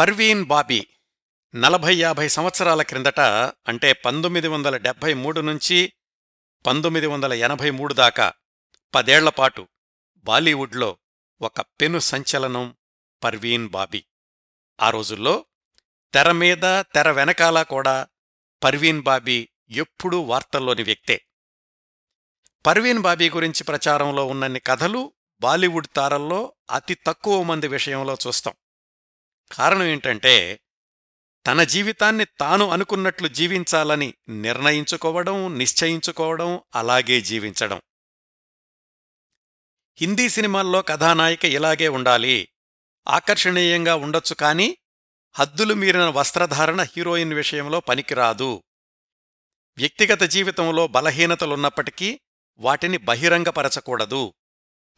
పర్వీన్ బాబీ నలభై యాభై సంవత్సరాల క్రిందట అంటే పంతొమ్మిది వందల డెబ్భై మూడు నుంచి పంతొమ్మిది వందల ఎనభై మూడు దాకా పదేళ్ళపాటు బాలీవుడ్లో ఒక పెను సంచలనం పర్వీన్ బాబీ. ఆ రోజుల్లో తెర మీద తెర వెనకాల కూడా పర్వీన్ బాబీ ఎప్పుడూ వార్తల్లోని వ్యక్తే. పర్వీన్ బాబీ గురించి ప్రచారంలో ఉన్నన్ని కథలు బాలీవుడ్ తారల్లో అతి తక్కువ మంది విషయంలో చూస్తాం. కారణం ఏంటంటే తన జీవితాన్ని తాను అనుకున్నట్లు జీవించాలని నిర్ణయించుకోవడం నిశ్చయించుకోవడం అలాగే జీవించడం. హిందీ సినిమాల్లో కథానాయిక ఇలాగే ఉండాలి. ఆకర్షణీయంగా ఉండొచ్చు కాని హద్దులు మీరిన వస్త్రధారణ హీరోయిన్ విషయంలో పనికిరాదు. వ్యక్తిగత జీవితంలో బలహీనతలున్నప్పటికీ వాటిని బహిరంగపరచకూడదు.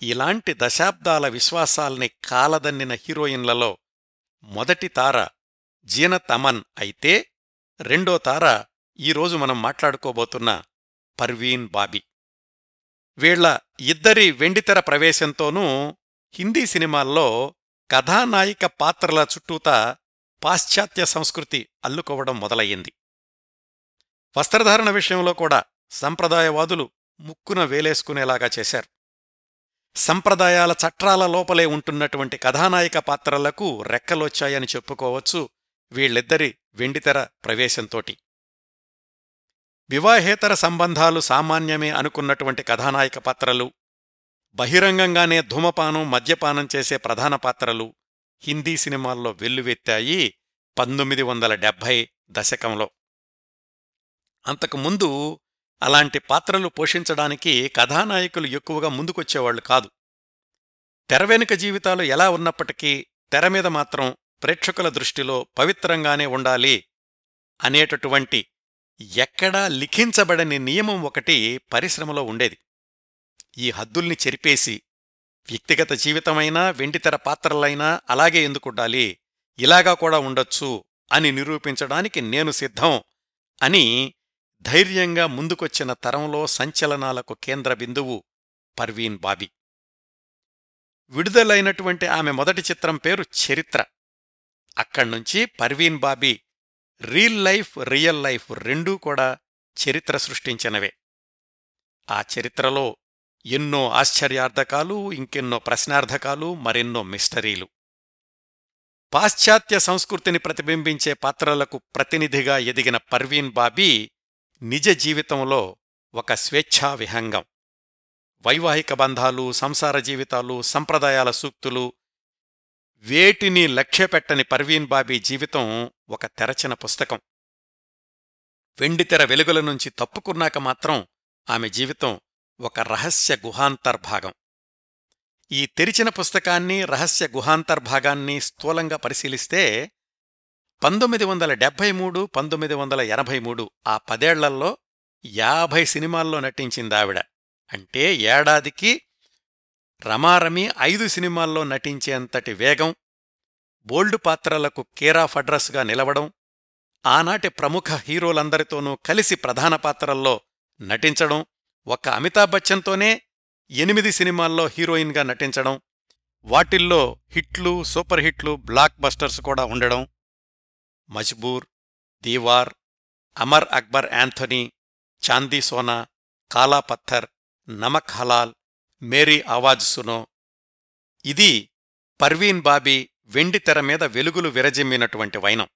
ఇలాంటి దశాబ్దాల విశ్వాసాల్ని కాలదన్నిన హీరోయిన్లలో మొదటి తార జీన తమన్ అయితే రెండో తార ఈరోజు మనం మాట్లాడుకోబోతున్న పర్వీన్ బాబీ. వీళ్ళ ఇద్దరి వెండితెర ప్రవేశంతోనూ హిందీ సినిమాల్లో కథానాయిక పాత్రల చుట్టూతా పాశ్చాత్య సంస్కృతి అల్లుకోవడం మొదలయ్యింది. వస్త్రధారణ విషయంలో కూడా సంప్రదాయవాదులు ముక్కున వేలేసుకునేలాగా చేశారు. సంప్రదాయాల చట్రాల లోపలే ఉంటున్నటువంటి కథానాయిక పాత్రలకు రెక్కలొచ్చాయని చెప్పుకోవచ్చు వీళ్ళిద్దరి వెండితెర ప్రవేశంతోటి. వివాహేతర సంబంధాలు సామాన్యమే అనుకున్నటువంటి కథానాయక పాత్రలు బహిరంగంగానే ధూమపానం మద్యపానం చేసే ప్రధాన పాత్రలు హిందీ సినిమాల్లో వెల్లువెత్తాయి పంతొమ్మిది వందల డెబ్భై దశకంలో. అంతకుముందు అలాంటి పాత్రలు పోషించడానికి కథానాయకులు ఎక్కువగా ముందుకొచ్చేవాళ్ళు కాదు. తెరవెనుక జీవితాలు ఎలా ఉన్నప్పటికీ తెరమీద మాత్రం ప్రేక్షకుల దృష్టిలో పవిత్రంగానే ఉండాలి అనేటటువంటి ఎక్కడా లిఖించబడని నియమం ఒకటి పరిశ్రమలో ఉండేది. ఈ హద్దుల్ని చెరిపేసి వ్యక్తిగత జీవితమైనా వెండితెర పాత్రలైనా అలాగే ఎందుకుండాలి ఇలాగా కూడా ఉండొచ్చు అని నిరూపించడానికి నేను సిద్ధం అని ధైర్యంగా ముందుకొచ్చిన తరంలో సంచలనాలకు కేంద్ర బిందువు పర్వీన్ బాబీ. విడుదలైనటువంటి ఆమె మొదటి చిత్రం పేరు చరిత్ర. అక్కడ్నుంచి Parveen Babi reel life real life రెండూ కూడా చరిత్ర సృష్టించినవే. ఆ చరిత్రలో ఎన్నో ఆశ్చర్యార్థకాలు ఇంకెన్నో ప్రశ్నార్థకాలు మరెన్నో మిస్టరీలు. పాశ్చాత్య సంస్కృతిని ప్రతిబింబించే పాత్రలకు ప్రతినిధిగా ఎదిగిన పర్వీన్ బాబీ నిజ జీవితంలో ఒక స్వేచ్ఛా విహంగం వైవాహిక బంధాలు సంసార జీవితాలు సంప్రదాయాల సూక్తులు వేటిని లక్ష్యపెట్టని పర్వీన్ బాబీ జీవితం ఒక తెరచిన పుస్తకం. వెండితెర వెలుగుల నుంచి తప్పుకున్నాక మాత్రం ఆమె జీవితం ఒక రహస్య గుహాంతర్భాగం ఈ తెరిచిన పుస్తకాన్ని రహస్య గుహాంతర్భాగాన్ని స్థూలంగా పరిశీలిస్తే పంతొమ్మిది వందల డెబ్భై మూడు పంతొమ్మిది వందల ఎనభై మూడు ఆ పదేళ్ళల్లో యాభై సినిమాల్లో నటించిందావిడ అంటే ఏడాదికి రమారమి ఐదు సినిమాల్లో నటించేంతటి వేగం బోల్డ్ పాత్రలకు కేరాఫ్ అడ్రస్గా నిలవడం ఆనాటి ప్రముఖ హీరోలందరితోనూ కలిసి ప్రధాన పాత్రల్లో నటించడం ఒక్క అమితాబ్ బచ్చన్తోనే ఎనిమిది సినిమాల్లో హీరోయిన్గా నటించడం వాటిల్లో హిట్లు సూపర్ హిట్లు బ్లాక్ బస్టర్స్ కూడా ఉండడం మజ్బూర్ దీవార్ అమర్ అక్బర్ యాంథనీ చాందీ సోనా కాలా పత్థర్ నమక్ హలాల్ మేరీ ఆవాజ్ సునో. ఇది పర్వీన్ బాబీ వెండి తెర మీద వెలుగులు విరజిమ్మినటువంటి వైనం.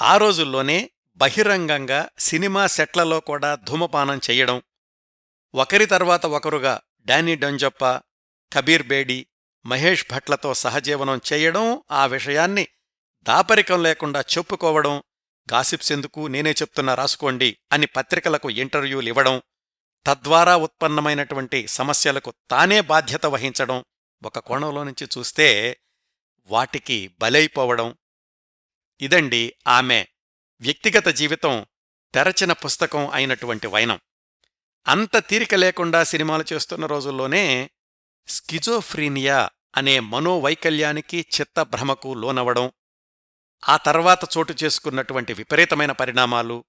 ఆ రోజుల్లోనే బహిరంగంగా సినిమా సెట్లలో కూడా ధూమపానం చెయ్యడం ఒకరి తర్వాత ఒకరుగా డానీ డొంజప్ప కబీర్ బేడి మహేష్ భట్లతో సహజీవనం చేయడం ఆ విషయాన్ని దాపరికం లేకుండా చెప్పుకోవడం గాసిప్స్ ఎందుకు? నేనే చెప్తున్నా రాసుకోండి అని పత్రికలకు ఇంటర్వ్యూలివ్వడం తద్వారా ఉత్పన్నమైనటువంటి సమస్యలకు తానే బాధ్యత వహించడం ఒక కోణంలో నుంచి చూస్తే వాటికి బలైపోవడం. ఇదండి ఆమె వ్యక్తిగత జీవితం తెరచిన పుస్తకం అయినటువంటి వైనం. అంత తీరిక లేకుండా సినిమాలు చేస్తున్న రోజుల్లోనే స్కిజోఫ్రీనియా అనే మనోవైకల్యానికి చిత్తభ్రమకు లోనవడం ఆ తర్వాత చోటు చేసుకున్నటువంటి విపరీతమైన పరిణామాలు.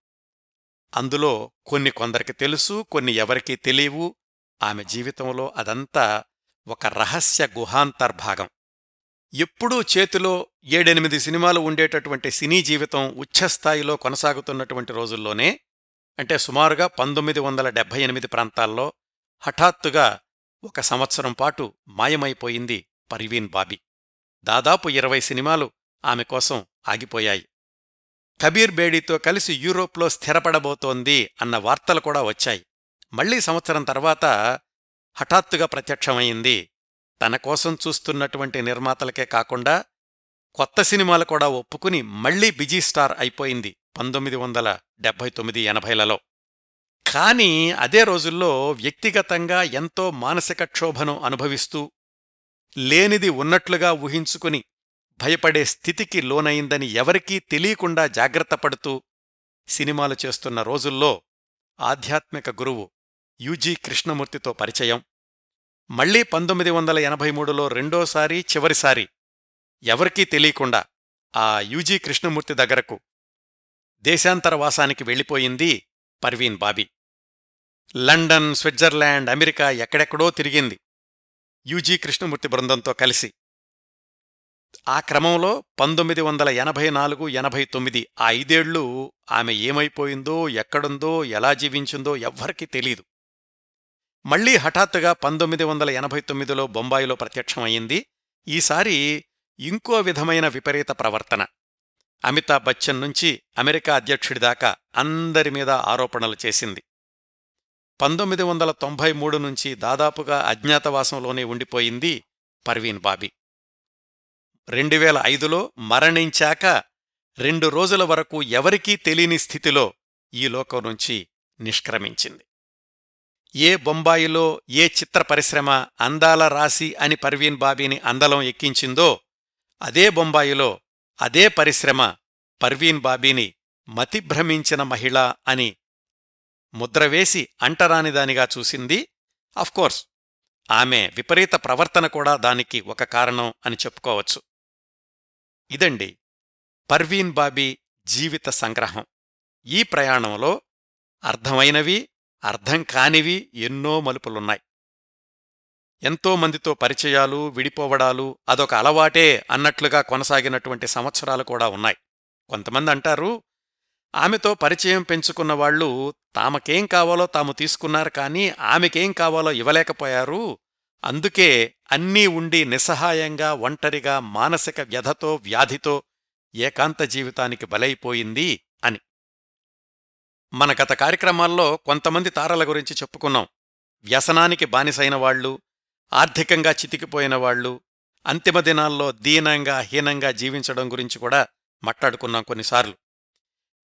అందులో కొన్ని కొందరికి తెలుసు కొన్ని ఎవరికీ తెలియవు. ఆమె జీవితంలో అదంతా ఒక రహస్య గుహాంతర్భాగం. ఎప్పుడూ చేతిలో ఏడెనిమిది సినిమాలు ఉండేటటువంటి సినీ జీవితం ఉచ్ఛస్థాయిలో కొనసాగుతున్నటువంటి రోజుల్లోనే అంటే సుమారుగా పంతొమ్మిది వందల డెబ్బై ఎనిమిది ప్రాంతాల్లో హఠాత్తుగా ఒక సంవత్సరం పాటు మాయమైపోయింది పర్వీన్ బాబీ. దాదాపు ఇరవై సినిమాలు ఆమె కోసం ఆగిపోయాయి. కబీర్ బేడీతో కలిసి యూరోప్లో స్థిరపడబోతోంది అన్న వార్తలు కూడా వచ్చాయి. మళ్ళీ సంవత్సరం తర్వాత హఠాత్తుగా ప్రత్యక్షమైంది. తన కోసం చూస్తున్నటువంటి నిర్మాతలకే కాకుండా కొత్త సినిమాలు కూడా ఒప్పుకుని మళ్ళీ బిజీ స్టార్ అయిపోయింది పంతొమ్మిది వందల డెబ్బై తొమ్మిది ఎనభైలలో. కానీ అదే రోజుల్లో వ్యక్తిగతంగా ఎంతో మానసిక క్షోభను అనుభవిస్తూ లేనిది ఉన్నట్లుగా ఊహించుకుని భయపడే స్థితికి లోనయిందని ఎవరికీ తెలియకుండా జాగ్రత్తపడుతూ సినిమాలు చేస్తున్న రోజుల్లో ఆధ్యాత్మిక గురువు యూజీ కృష్ణమూర్తితో పరిచయం. మళ్ళీ పంతొమ్మిది వందల ఎనభై మూడులో రెండోసారి చివరిసారి ఎవరికీ తెలియకుండా ఆ యూజీ కృష్ణమూర్తి దగ్గరకు దేశాంతరవాసానికి వెళ్ళిపోయింది Parveen Babi. London Switzerland America ఎక్కడెక్కడో తిరిగింది యూజీ కృష్ణమూర్తి బృందంతో కలిసి. ఆ క్రమంలో పంతొమ్మిది వందల ఎనభై నాలుగు ఎనభై తొమ్మిది ఆ ఐదేళ్ళు ఆమె ఏమైపోయిందో ఎక్కడుందో ఎలా జీవించిందో ఎవ్వరికీ తెలీదు. మళ్ళీ హఠాత్తుగా పంతొమ్మిది వందల ఎనభై తొమ్మిదిలో బొంబాయిలో ప్రత్యక్షమయ్యింది ఈసారి ఇంకో విధమైన విపరీత ప్రవర్తన. అమితాబ్ బచ్చన్ నుంచి అమెరికా అధ్యక్షుడిదాకా అందరి మీద ఆరోపణలు చేసింది. పంతొమ్మిది వందల తొంభై మూడు నుంచి దాదాపుగా అజ్ఞాతవాసంలోనే ఉండిపోయింది పర్వీన్ బాబీ. రెండు వేల ఐదులో మరణించాక రెండు రోజుల వరకు ఎవరికీ తెలియని స్థితిలో ఈ లోకం నుంచి నిష్క్రమించింది. ఏ బొంబాయిలో ఏ చిత్ర పరిశ్రమ అందాల రాశి అని పర్వీన్ బాబీని అందలం ఎక్కించిందో అదే బొంబాయిలో అదే పరిశ్రమ పర్వీన్ బాబీని మతిభ్రమించిన మహిళ అని ముద్రవేసి అంటరానిదానిగా చూసింది. అఫ్కోర్స్ ఆమె విపరీత ప్రవర్తన కూడా దానికి ఒక కారణం అని చెప్పుకోవచ్చు. ఇదండి పర్వీన్ బాబీ జీవిత సంగ్రహం. ఈ ప్రయాణంలో అర్థమైనవి అర్థం కానివి ఎన్నో మలుపులున్నాయి. ఎంతో మందితో పరిచయాలు విడిపోవడాలు అదొక అలవాటే అన్నట్లుగా కొనసాగినటువంటి సంవత్సరాలు కూడా ఉన్నాయి. కొంతమంది అంటారు ఆమెతో పరిచయం పెంచుకున్న వాళ్ళు తామకేం కావాలో తాము తీసుకున్నారు కానీ ఆమెకేం కావాలో ఇవ్వలేకపోయారు అందుకే అన్నీ ఉండి నిస్సహాయంగా ఒంటరిగా మానసిక వ్యధతో వ్యాధితో ఏకాంత జీవితానికి బలైపోయింది అని. మన గత కార్యక్రమాల్లో కొంతమంది తారల గురించి చెప్పుకున్నాం. వ్యసనానికి బానిసైన వాళ్ళు ఆర్థికంగా చితికిపోయిన వాళ్ళు అంతిమ దినాల్లో దీనంగా హీనంగా జీవించడం గురించి కూడా మాట్లాడుకున్నాం కొన్నిసార్లు.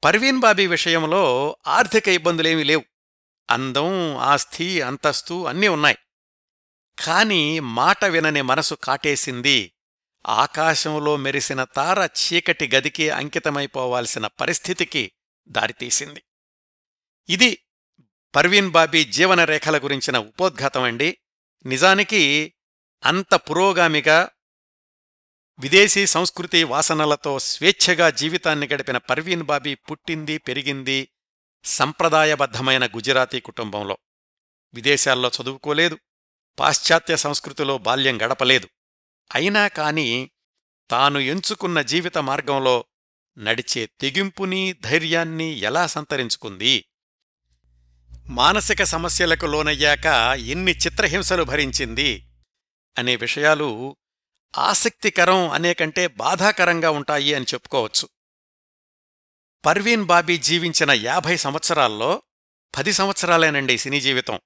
పర్వీన్ బాబీ విషయంలో ఆర్థిక ఇబ్బందులేమీ లేవు. అందం ఆస్థి అంతస్తు అన్నీ ఉన్నాయి. కాని మాట వినని మనసు కాటేసింది. ఆకాశంలో మెరిసిన తార చీకటి గదికి అంకితమైపోవాల్సిన పరిస్థితికి దారితీసింది. ఇది పర్వీన్ బాబీ జీవన రేఖల గురించిన ఉపోద్ఘాతమండి. నిజానికి అంత పురోగామిగా విదేశీ సంస్కృతి వాసనలతో స్వేచ్ఛగా జీవితాన్ని గడిపిన పర్వీన్ బాబీ పుట్టింది పెరిగింది సంప్రదాయబద్ధమైన గుజరాతీ కుటుంబంలో. విదేశాల్లో చదువుకోలేదు. పాశ్చాత్య సంస్కృతిలో బాల్యం గడపలేదు. అయినా కాని తాను ఎంచుకున్న జీవిత మార్గంలో నడిచే తెగింపుని ధైర్యాన్ని ఎలా సంతరించుకుంది? మానసిక సమస్యలకు లోనయ్యాక ఎన్ని చిత్రహింసలు భరించింది? అనే విషయాలు ఆసక్తికరం అనేకంటే బాధాకరంగా ఉంటాయి అని చెప్పుకోవచ్చు. పర్వీన్ బాబీ జీవించిన యాభై సంవత్సరాల్లో పది సంవత్సరాలేనండి సినీ జీవితం.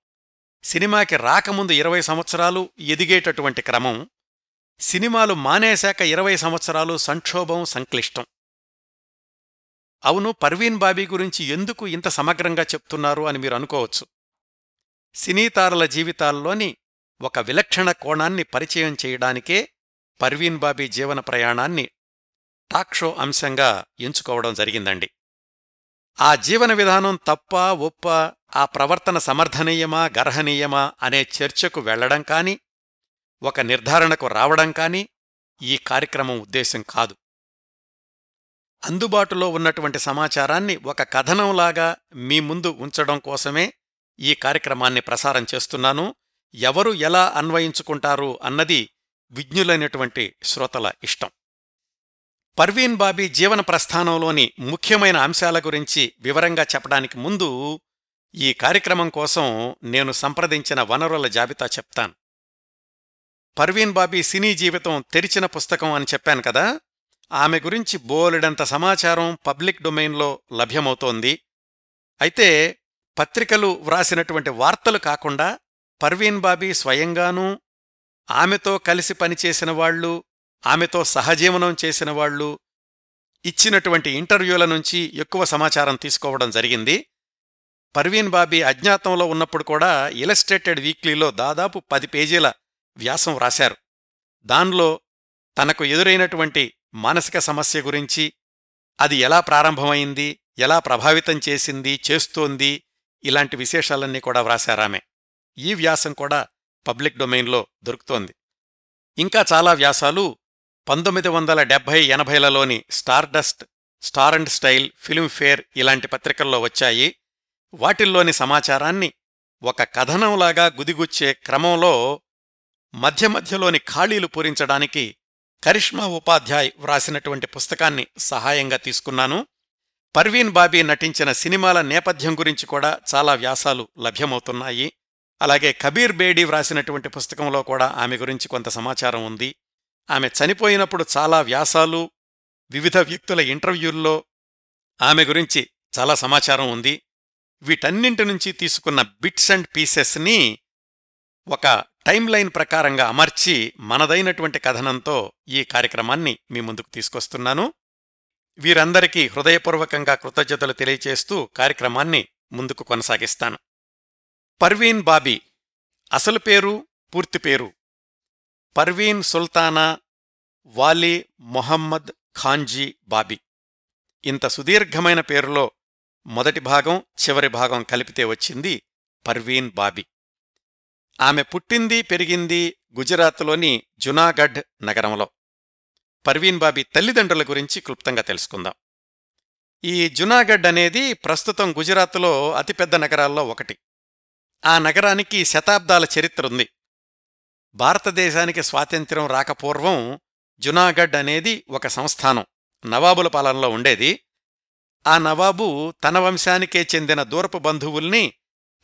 సినిమాకి రాకముందు ఇరవై సంవత్సరాలు ఎదిగేటటువంటి క్రమం సినిమాలు మానేశాక ఇరవై సంవత్సరాలు సంక్షోభం సంక్లిష్టం. అవును పర్వీన్ బాబీ గురించి ఎందుకు ఇంత సమగ్రంగా చెప్తున్నారు అని మీరు అనుకోవచ్చు. సినీతారల జీవితాల్లోని ఒక విలక్షణ కోణాన్ని పరిచయం చేయడానికే పర్వీన్ బాబీ జీవన ప్రయాణాన్ని టాక్ షో అంశంగా ఎంచుకోవడం జరిగిందండి. ఆ జీవన విధానం తప్ప ఒప్ప ఆ ప్రవర్తన సమర్థనీయమా గర్హనీయమా అనే చర్చకు వెళ్ళడం కాని ఒక నిర్ధారణకు రావడం కాని ఈ కార్యక్రమం ఉద్దేశం కాదు. అందుబాటులో ఉన్నటువంటి సమాచారాన్ని ఒక కథనంలాగా మీ ముందు ఉంచడం కోసమే ఈ కార్యక్రమాన్ని ప్రసారం చేస్తున్నాను. ఎవరు ఎలా అన్వయించుకుంటారు అన్నది విజ్ఞులైనటువంటి శ్రోతల ఇష్టం. పర్వీన్ బాబీ జీవన ప్రస్థానంలోని ముఖ్యమైన అంశాల గురించి వివరంగా చెప్పడానికి ముందు ఈ కార్యక్రమం కోసం నేను సంప్రదించిన వనరుల జాబితా చెప్తాను. పర్వీన్ బాబీ సినీ జీవితం తెరిచిన పుస్తకం అని చెప్పాను కదా ఆమె గురించి బోలెడంత సమాచారం పబ్లిక్ డొమైన్లో లభ్యమవుతోంది. అయితే పత్రికలు వ్రాసినటువంటి వార్తలు కాకుండా పర్వీన్ బాబీ స్వయంగానూ ఆమెతో కలిసి పనిచేసిన వాళ్ళు ఆమెతో సహజీవనం చేసిన వాళ్ళు ఇచ్చినటువంటి ఇంటర్వ్యూల నుంచి ఎక్కువ సమాచారం తీసుకోవడం జరిగింది. పర్వీన్ బాబీ అజ్ఞాతంలో ఉన్నప్పుడు కూడా ఇలస్ట్రేటెడ్ వీక్లీలో దాదాపు పది పేజీల వ్యాసం రాశారు దానిలో తనకు ఎదురైనటువంటి మానసిక సమస్య గురించి అది ఎలా ప్రారంభమైంది ఎలా ప్రభావితం చేసింది చేస్తోంది ఇలాంటి విశేషాలన్నీ కూడా వ్రాశారామె ఈ వ్యాసం కూడా పబ్లిక్ డొమైన్లో దొరుకుతోంది. ఇంకా చాలా వ్యాసాలు పంతొమ్మిది వందల డెబ్భై ఎనభైలలోని Stardust Star and Style Filmfare ఇలాంటి పత్రికల్లో వచ్చాయి. వాటిల్లోని సమాచారాన్ని ఒక కథనంలాగా గుదిగుచ్చే క్రమంలో మధ్య మధ్యలోని ఖాళీలు పూరించడానికి కరిష్మా ఉపాధ్యాయ్ వ్రాసినటువంటి పుస్తకాన్ని సహాయంగా తీసుకున్నాను. పర్వీన్ బాబీ నటించిన సినిమాల నేపథ్యం గురించి కూడా చాలా వ్యాసాలు లభ్యమవుతున్నాయి. అలాగే కబీర్ బేడీ వ్రాసినటువంటి పుస్తకంలో కూడా ఆమె గురించి కొంత సమాచారం ఉంది. ఆమె చనిపోయినప్పుడు చాలా వ్యాసాలు వివిధ వ్యక్తుల ఇంటర్వ్యూల్లో ఆమె గురించి చాలా సమాచారం ఉంది. వీటన్నింటి నుంచి తీసుకున్న బిట్స్ అండ్ పీసెస్ని ఒక టైం లైన్ ప్రకారంగా అమర్చి మనదైనటువంటి కథనంతో ఈ కార్యక్రమాన్ని మీ ముందుకు తీసుకొస్తున్నాను. వీరందరికీ హృదయపూర్వకంగా కృతజ్ఞతలు తెలియచేస్తూ కార్యక్రమాన్ని ముందుకు కొనసాగిస్తాను. పర్వీన్ బాబీ అసలు పేరు పూర్తి పేరు? పర్వీన్ సుల్తానా వాలీ మొహమ్మద్ ఖాన్జీ బాబీ. ఇంత సుదీర్ఘమైన పేరులో మొదటి భాగం చివరి భాగం కలిపితే వచ్చింది పర్వీన్ బాబీ. ఆమె పుట్టింది పెరిగింది గుజరాత్లోని జునాగఢ్ నగరంలో. పర్వీన్ బాబీ తల్లిదండ్రుల గురించి క్లుప్తంగా తెలుసుకుందాం. ఈ జునాగఢ్ అనేది ప్రస్తుతం గుజరాత్లో అతిపెద్ద నగరాల్లో ఒకటి. ఆ నగరానికి శతాబ్దాల చరిత్ర ఉంది. భారతదేశానికి స్వాతంత్ర్యం రాకపూర్వం జునాగఢ్ అనేది ఒక సంస్థానం. నవాబుల పాలనలో ఉండేది. ఆ నవాబు తన వంశానికే చెందిన దూరపు బంధువుల్ని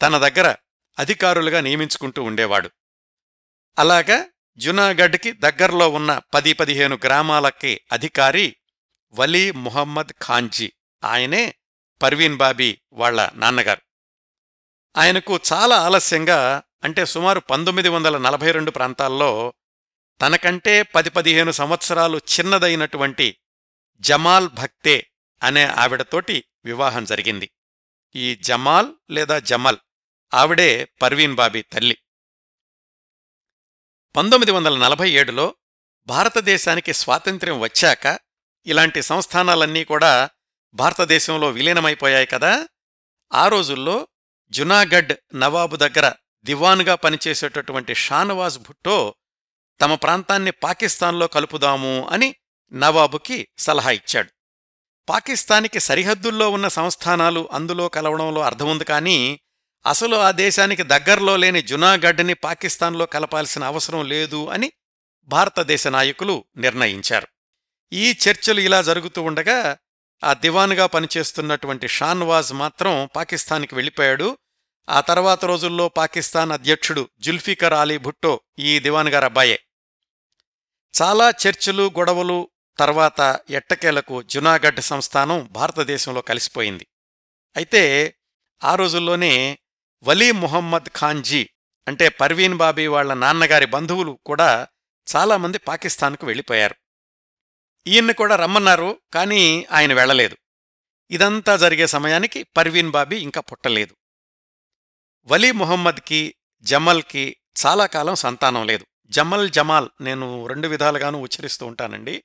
తన దగ్గర అధికారులుగా నియమించుకుంటూ ఉండేవాడు. అలాగా జునాగఢ్కి దగ్గర్లో ఉన్న పది పదిహేను గ్రామాలకి అధికారి వలీ ముహమ్మద్ ఖాన్జీ. ఆయనే పర్వీన్ బాబీ వాళ్ళ నాన్నగారు. ఆయనకు చాలా ఆలస్యంగా అంటే సుమారు పంతొమ్మిది వందల నలభై రెండు ప్రాంతాల్లో తనకంటే పది పదిహేను సంవత్సరాలు చిన్నదైనటువంటి జమాల్ భక్తే అనే ఆవిడతోటి వివాహం జరిగింది. ఈ జమాల్ లేదా జమల్ ఆవిడే పర్వీన్ బాబీ తల్లి. పంతొమ్మిది వందల నలభై ఏడులో భారతదేశానికి స్వాతంత్ర్యం వచ్చాక ఇలాంటి సంస్థానాలన్నీ కూడా భారతదేశంలో విలీనమైపోయాయి కదా. ఆ రోజుల్లో జునాగఢ్ నవాబు దగ్గర దివాన్గా పనిచేసేటటువంటి షానవాజ్ భుట్టో తమ ప్రాంతాన్ని పాకిస్తాన్లో కలుపుదాము అని నవాబుకి సలహా ఇచ్చాడు. పాకిస్తానికి సరిహద్దుల్లో ఉన్న సంస్థానాలు అందులో కలవడంలో అర్థముంది కానీ అసలు ఆ దేశానికి దగ్గర్లో లేని జునాగఢ్ని పాకిస్తాన్లో కలపాల్సిన అవసరం లేదు అని భారతదేశ నాయకులు నిర్ణయించారు. ఈ చర్చలు ఇలా జరుగుతూ ఉండగా ఆ దివాన్గా పనిచేస్తున్నటువంటి షాన్వాజ్ మాత్రం పాకిస్తాన్కి వెళ్ళిపోయాడు. ఆ తర్వాత రోజుల్లో పాకిస్తాన్ అధ్యక్షుడు జుల్ఫికర్ అలీ భుట్టో ఈ దివాన్ అబ్బాయే. చాలా చర్చలు గొడవలు తర్వాత ఎట్టకేలకు జునాగఢ్ సంస్థానం భారతదేశంలో కలిసిపోయింది. అయితే ఆ రోజుల్లోనే వలీ ముహమ్మద్ ఖాన్జీ అంటే పర్వీన్ బాబీ వాళ్ళ నాన్నగారి బంధువులు కూడా చాలామంది పాకిస్తాన్కు వెళ్ళిపోయారు. ఈయన్ని కూడా రమ్మన్నారు కానీ ఆయన వెళ్ళలేదు ఇదంతా జరిగే సమయానికి పర్వీన్ బాబీ ఇంకా పుట్టలేదు. వలీ మొహమ్మద్కి జమల్కి చాలా కాలం సంతానం లేదు. జమల్ జమాల్ నేను రెండు విధాలుగానూ ఉచ్చరిస్తూ ఉంటానండి.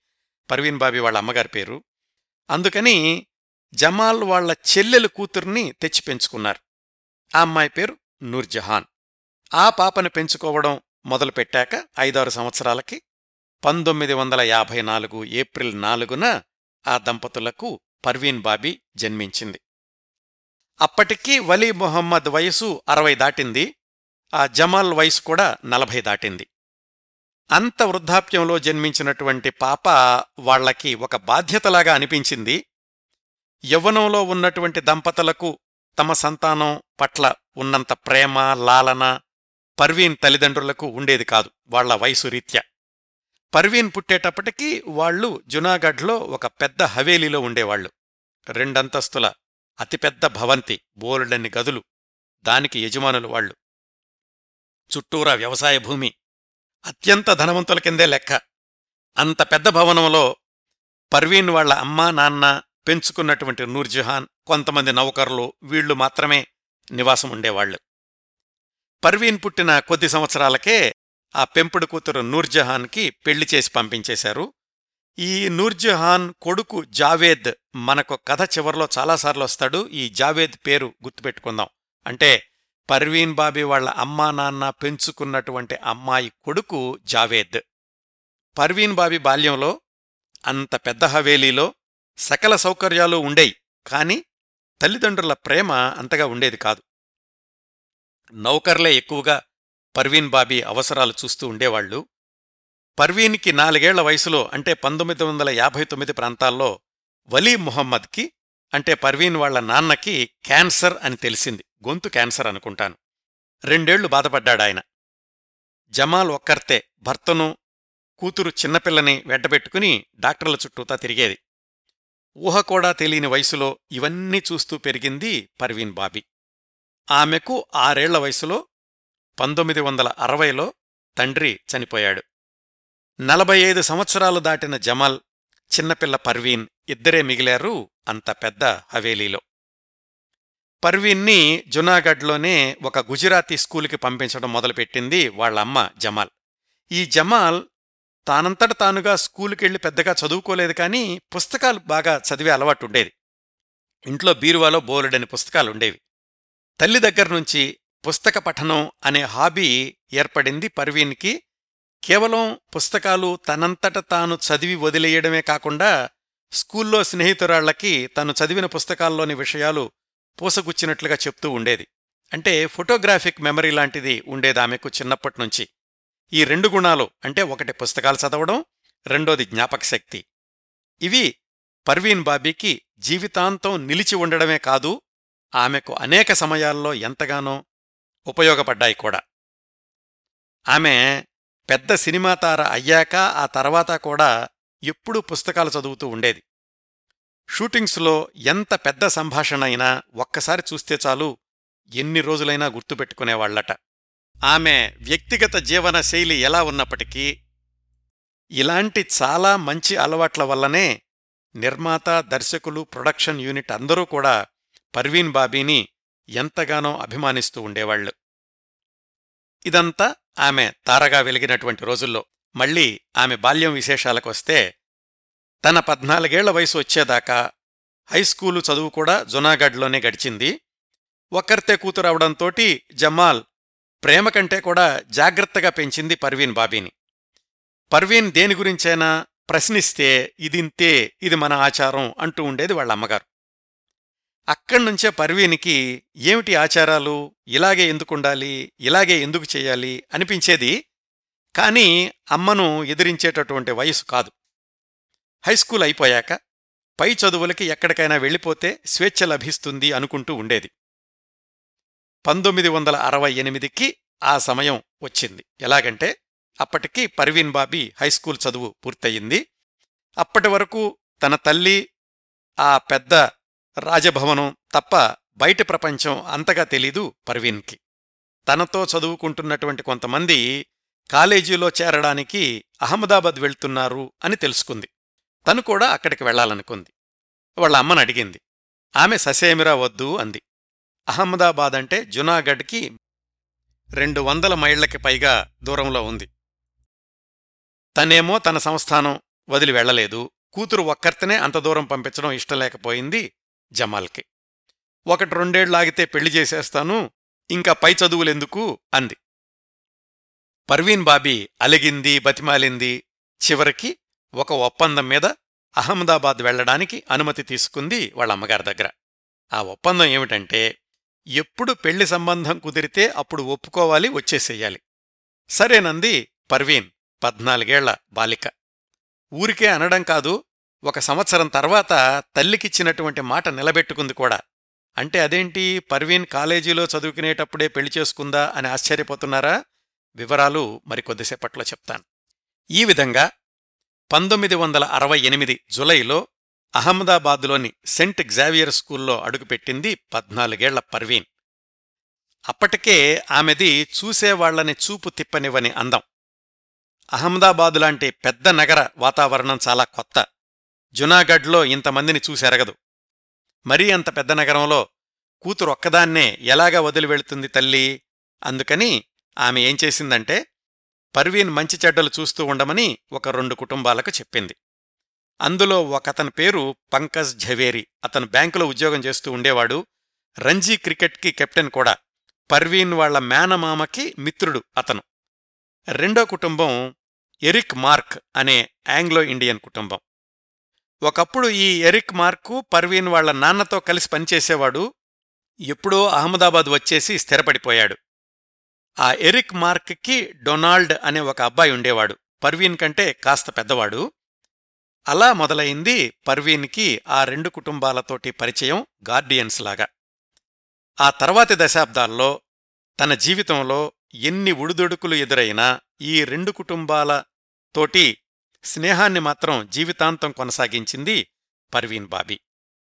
పర్వీన్ బాబీ వాళ్ళ అమ్మగారి పేరు. అందుకని జమాల్ వాళ్ళ చెల్లెలు కూతుర్ని తెచ్చి పెంచుకున్నారు. ఆ అమ్మాయి పేరు నూర్జహాన్. ఆ పాపను పెంచుకోవడం మొదలుపెట్టాక ఐదారు సంవత్సరాలకి పంతొమ్మిది వందల యాభై నాలుగు ఏప్రిల్ నాలుగున ఆ దంపతులకు పర్వీన్ బాబీ జన్మించింది. అప్పటికీ వలీ మొహమ్మద్ వయసు అరవై దాటింది. ఆ జమాల్ వయసు కూడా నలభై దాటింది. అంత వృద్ధాప్యంలో జన్మించినటువంటి పాప వాళ్ళకి ఒక బాధ్యతలాగా అనిపించింది. యవ్వనంలో ఉన్నటువంటి దంపతులకు తమ సంతానం పట్ల ఉన్నంత ప్రేమ లాలన పర్వీన్ తల్లిదండ్రులకు ఉండేది కాదు వాళ్ళ వయసు రీత్యా. పర్వీన్ పుట్టేటప్పటికీ వాళ్ళు జునాగఢ్లో ఒక పెద్ద హవేలీలో ఉండేవాళ్ళు రెండంతస్తుల అతిపెద్ద భవంతి బోలెడన్ని గదులు దానికి యజమానులు వాళ్ళు చుట్టూరా వ్యవసాయ భూమి అత్యంత ధనవంతుల కిందే లెక్క. అంత పెద్ద భవనంలో పర్వీన్ వాళ్ళ అమ్మా నాన్న పెంచుకున్నటువంటి నూర్జహాన్ కొంతమంది నౌకర్లు వీళ్ళు మాత్రమే నివాసం ఉండేవాళ్ళు పర్వీన్ పుట్టిన కొద్ది సంవత్సరాలకే ఆ పెంపుడు కూతురు నూర్జహాన్కి పెళ్ళి చేసి పంపించేశారు. ఈ నూర్జహాన్ కొడుకు జావేద్ మనకు కథ చివర్లో చాలాసార్లు వస్తాడు. ఈ జావేద్ పేరు గుర్తుపెట్టుకుందాం. అంటే పర్వీన్ బాబీ వాళ్ళ అమ్మా నాన్న పెంచుకున్నటువంటి అమ్మాయి కొడుకు జావేద్. పర్వీన్ బాబీ బాల్యంలో అంత పెద్ద హవేలీలో సకల సౌకర్యాలు ఉండేయి కాని తల్లిదండ్రుల ప్రేమ అంతగా ఉండేది కాదు. నౌకర్లే ఎక్కువగా పర్వీన్ బాబీ అవసరాలు చూస్తూ ఉండేవాళ్ళు పర్వీన్కి నాలుగేళ్ళ వయసులో అంటే పంతొమ్మిది వందల యాభై తొమ్మిది ప్రాంతాల్లో వలీ ముహమ్మద్కి అంటే పర్వీన్ వాళ్ళ నాన్నకి క్యాన్సర్ అని తెలిసింది. గొంతు క్యాన్సర్ అనుకుంటాను. రెండేళ్ళు బాధపడ్డాడాయన. జమాల్ ఒక్కర్తే భర్తను కూతురు చిన్నపిల్లని వెంటబెట్టుకుని డాక్టర్ల చుట్టూతా తిరిగేది. ఊహ కూడా తెలియని వయసులో ఇవన్నీ చూస్తూ పెరిగింది పర్వీన్ బాబీ. ఆమెకు ఆరేళ్ళ వయసులో పంతొమ్మిది వందల అరవైలో తండ్రి చనిపోయాడు. నలభై ఐదు సంవత్సరాలు దాటిన జమాల్ చిన్నపిల్ల పర్వీన్ ఇద్దరే మిగిలారు అంత పెద్ద హవేలీలో. పర్వీన్ని జునాగఢ్లోనే ఒక గుజరాతీ స్కూలుకి పంపించడం మొదలుపెట్టింది వాళ్ళమ్మ జమాల్. ఈ జమాల్ తానంతట తానుగా స్కూలుకెళ్ళి పెద్దగా చదువుకోలేదు కానీ పుస్తకాలు బాగా చదివే అలవాటుండేది. ఇంట్లో బీరువాలో బోలెడని పుస్తకాలుండేవి. తల్లి దగ్గర్నుంచి పుస్తక పఠనం అనే హాబీ ఏర్పడింది పర్వీన్కి కేవలం పుస్తకాలు తనంతట తాను చదివి వదిలేయడమే కాకుండా స్కూల్లో స్నేహితురాళ్ళకి తను చదివిన పుస్తకాల్లోని విషయాలు పూసగుచ్చినట్లుగా చెప్తూ ఉండేది. అంటే ఫోటోగ్రాఫిక్ మెమరీ లాంటిది ఉండేది ఆమెకు చిన్నప్పటినుంచి. ఈ రెండు గుణాలు అంటే ఒకటి పుస్తకాలు చదవడం రెండోది జ్ఞాపకశక్తి ఇవి పర్వీన్ బాబీకి జీవితాంతం నిలిచి ఉండడమే కాదు ఆమెకు అనేక సమయాల్లో ఎంతగానో ఉపయోగపడ్డాయి కూడా. ఆమె పెద్ద సినిమా తార అయ్యాక ఆ తర్వాత కూడా ఎప్పుడూ పుస్తకాలు చదువుతూ ఉండేది. షూటింగ్స్లో ఎంత పెద్ద సంభాషణ అయినా ఒక్కసారి చూస్తే చాలు ఎన్ని రోజులైనా గుర్తుపెట్టుకునేవాళ్ళట ఆమె వ్యక్తిగత జీవన శైలి ఎలా ఉన్నప్పటికీ ఇలాంటి చాలా మంచి అలవాట్ల వల్లనే నిర్మాత దర్శకులు ప్రొడక్షన్ యూనిట్ అందరూ కూడా పర్వీన్ బాబీని ఎంతగానో అభిమానిస్తూ ఉండేవాళ్ళు ఇదంతా ఆమె తారగా వెలిగినటువంటి రోజుల్లో. మళ్ళీ ఆమె బాల్యం విశేషాలకొస్తే తన పద్నాలుగేళ్ళ వయసు వచ్చేదాకా హైస్కూలు చదువు కూడా జునాగఢ్లోనే గడిచింది. ఒక్కరితే కూతురవడంతోటి జమాల్ ప్రేమ కంటే కూడా జాగ్రత్తగా పెంచింది పర్వీన్ బాబీని. పర్వీన్ దేని గురించైనా ప్రశ్నిస్తే ఇదింతే ఇది మన ఆచారం అంటూ ఉండేది వాళ్ళ అమ్మగారు. అక్కడ్నుంచే పర్వీనికి ఏమిటి ఆచారాలు? ఇలాగే ఎందుకుండాలి ఇలాగే ఎందుకు చేయాలి? అనిపించేది కాని అమ్మను ఎదిరించేటటువంటి వయసు కాదు. హైస్కూల్ అయిపోయాక పై చదువులకి ఎక్కడికైనా వెళ్ళిపోతే స్వేచ్ఛ లభిస్తుంది అనుకుంటూ ఉండేది. పంతొమ్మిది వందల అరవై ఎనిమిదికి ఆ సమయం వచ్చింది. ఎలాగంటే అప్పటికి పర్వీన్ బాబీ హైస్కూల్ చదువు పూర్తయింది. అప్పటి వరకు తన తల్లి ఆ పెద్ద రాజభవనం తప్ప బయట ప్రపంచం అంతగా తెలీదు పర్వీన్కి. తనతో చదువుకుంటున్నటువంటి కొంతమంది కాలేజీలో చేరడానికి అహ్మదాబాద్ వెళ్తున్నారు అని తెలుసుకుంది. తను కూడా అక్కడికి వెళ్ళాలనుకుంది వాళ్ళ అమ్మను అడిగింది. ఆమె ససేమిరా వద్దు అంది. అహ్మదాబాద్ అంటే జునాగఢ్కి రెండు వందల మైళ్ళకి పైగా దూరంలో ఉంది. తనేమో తన సంస్థానం వదిలి వెళ్ళలేదు కూతురు ఒక్కర్తనే అంత దూరం పంపించడం ఇష్టం లేకపోయింది. జమాల్కి. ఒకటి రెండేళ్ళాగితే పెళ్ళి చేసేస్తాను ఇంకా పై చదువులెందుకు? అంది. పర్వీన్ బాబీ అలిగింది బతిమాలింది. చివరికి ఒక ఒప్పందం మీద అహ్మదాబాద్ వెళ్ళడానికి అనుమతి తీసుకుంది వాళ్ళ అమ్మగారి దగ్గర. ఆ ఒప్పందం ఏమిటంటే ఎప్పుడు పెళ్ళి సంబంధం కుదిరితే అప్పుడు ఒప్పుకోవాలి వచ్చేసేయాలి. సరేనంది పర్వీన్ పద్నాలుగేళ్ళ బాలిక. ఊరికే అనడం కాదు ఒక సంవత్సరం తర్వాత తల్లికిచ్చినటువంటి మాట నిలబెట్టుకుంది కూడా. అంటే అదేంటి? పర్వీన్ కాలేజీలో చదువుకునేటప్పుడే పెళ్ళి చేసుకుందా అని ఆశ్చర్యపోతున్నారా? వివరాలు మరికొద్దిసేపట్లో చెప్తాను. ఈ విధంగా పంతొమ్మిది వందల అరవై ఎనిమిది జులైలో అహ్మదాబాద్లోని సెంట్ గ్జావియర్ స్కూల్లో అడుగుపెట్టింది పద్నాలుగేళ్ళ పర్వీన్. అప్పటికే ఆమెది చూసేవాళ్ళని చూపు తిప్పనివ్వని అందం. అహ్మదాబాద్ లాంటి పెద్ద నగర వాతావరణం చాలా కొత్త. జునాగఢ్లో ఇంతమందిని చూసెరగదు. మరీ అంత పెద్ద నగరంలో కూతురు ఒక్కదాన్నే ఎలాగా వదిలి వెళుతుంది తల్లి? అందుకని ఆమె ఏం చేసిందంటే పర్వీన్ మంచి చెడ్డలు చూస్తూ ఉండమని ఒక రెండు కుటుంబాలకు చెప్పింది. అందులో ఒకతని పేరు పంకజ్ ఝవేరి. అతను బ్యాంకులో ఉద్యోగం చేస్తూ ఉండేవాడు. రంజీ క్రికెట్కి కెప్టెన్ కూడా. పర్వీన్ వాళ్ళ మేనమామకి మిత్రుడు అతను. రెండో కుటుంబం ఎరిక్ మార్క్ అనే ఆంగ్లో ఇండియన్ కుటుంబం. ఒకప్పుడు ఈ ఎరిక్ మార్కు పర్వీన్ వాళ్ళ నాన్నతో కలిసి పనిచేసేవాడు. ఎప్పుడో అహ్మదాబాద్ వచ్చేసి స్థిరపడిపోయాడు. ఆ ఎరిక్ మార్క్కి డొనాల్డ్ అనే ఒక అబ్బాయి ఉండేవాడు. పర్వీన్ కంటే కాస్త పెద్దవాడు. అలా మొదలైంది పర్వీన్కి ఆ రెండు కుటుంబాలతోటి పరిచయం గార్డియన్స్ లాగా. ఆ తర్వాతి దశాబ్దాల్లో తన జీవితంలో ఎన్ని ఉడుదొడుకులు ఎదురైనా ఈ రెండు కుటుంబాల తోటి స్నేహాన్ని మాత్రం జీవితాంతం కొనసాగించింది పర్వీన్ బాబీ.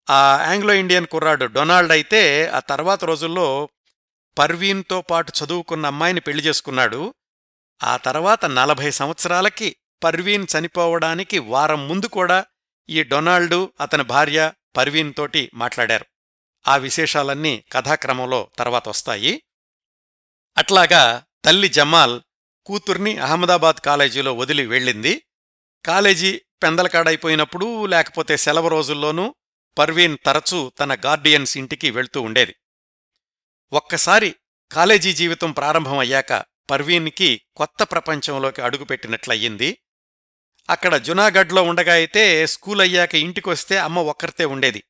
ఆ ఆంగ్లో ఇండియన్ కుర్రాడు డొనాల్డ్ అయితే ఆ తర్వాత రోజుల్లో పర్వీన్తో పాటు చదువుకున్న అమ్మాయిని పెళ్ళి చేసుకున్నాడు. ఆ తర్వాత నలభై సంవత్సరాలకి పర్వీన్ చనిపోవడానికి వారం ముందు కూడా ఈ డొనాల్డు అతని భార్య పర్వీన్ తోటి మాట్లాడారు. ఆ విశేషాలన్నీ కథాక్రమంలో తర్వాత వస్తాయి. అట్లాగా తల్లి జమాల్ కూతుర్ని అహ్మదాబాద్ కాలేజీలో వదిలి వెళ్ళింది. కాలేజీ పెందలకాడైపోయినప్పుడు లేకపోతే సెలవు రోజుల్లోనూ పర్వీన్ తరచూ తన గార్డియన్స్ ఇంటికి వెళ్తూ ఉండేది. ఒక్కసారి కాలేజీ జీవితం ప్రారంభమయ్యాక పర్వీన్కి కొత్త ప్రపంచంలోకి అడుగుపెట్టినట్లయింది. అక్కడ జునాగఢ్లో ఉండగా అయితే స్కూల్ అయ్యాక ఇంటికొస్తే అమ్మ ఒక్కరితే ఉండేది.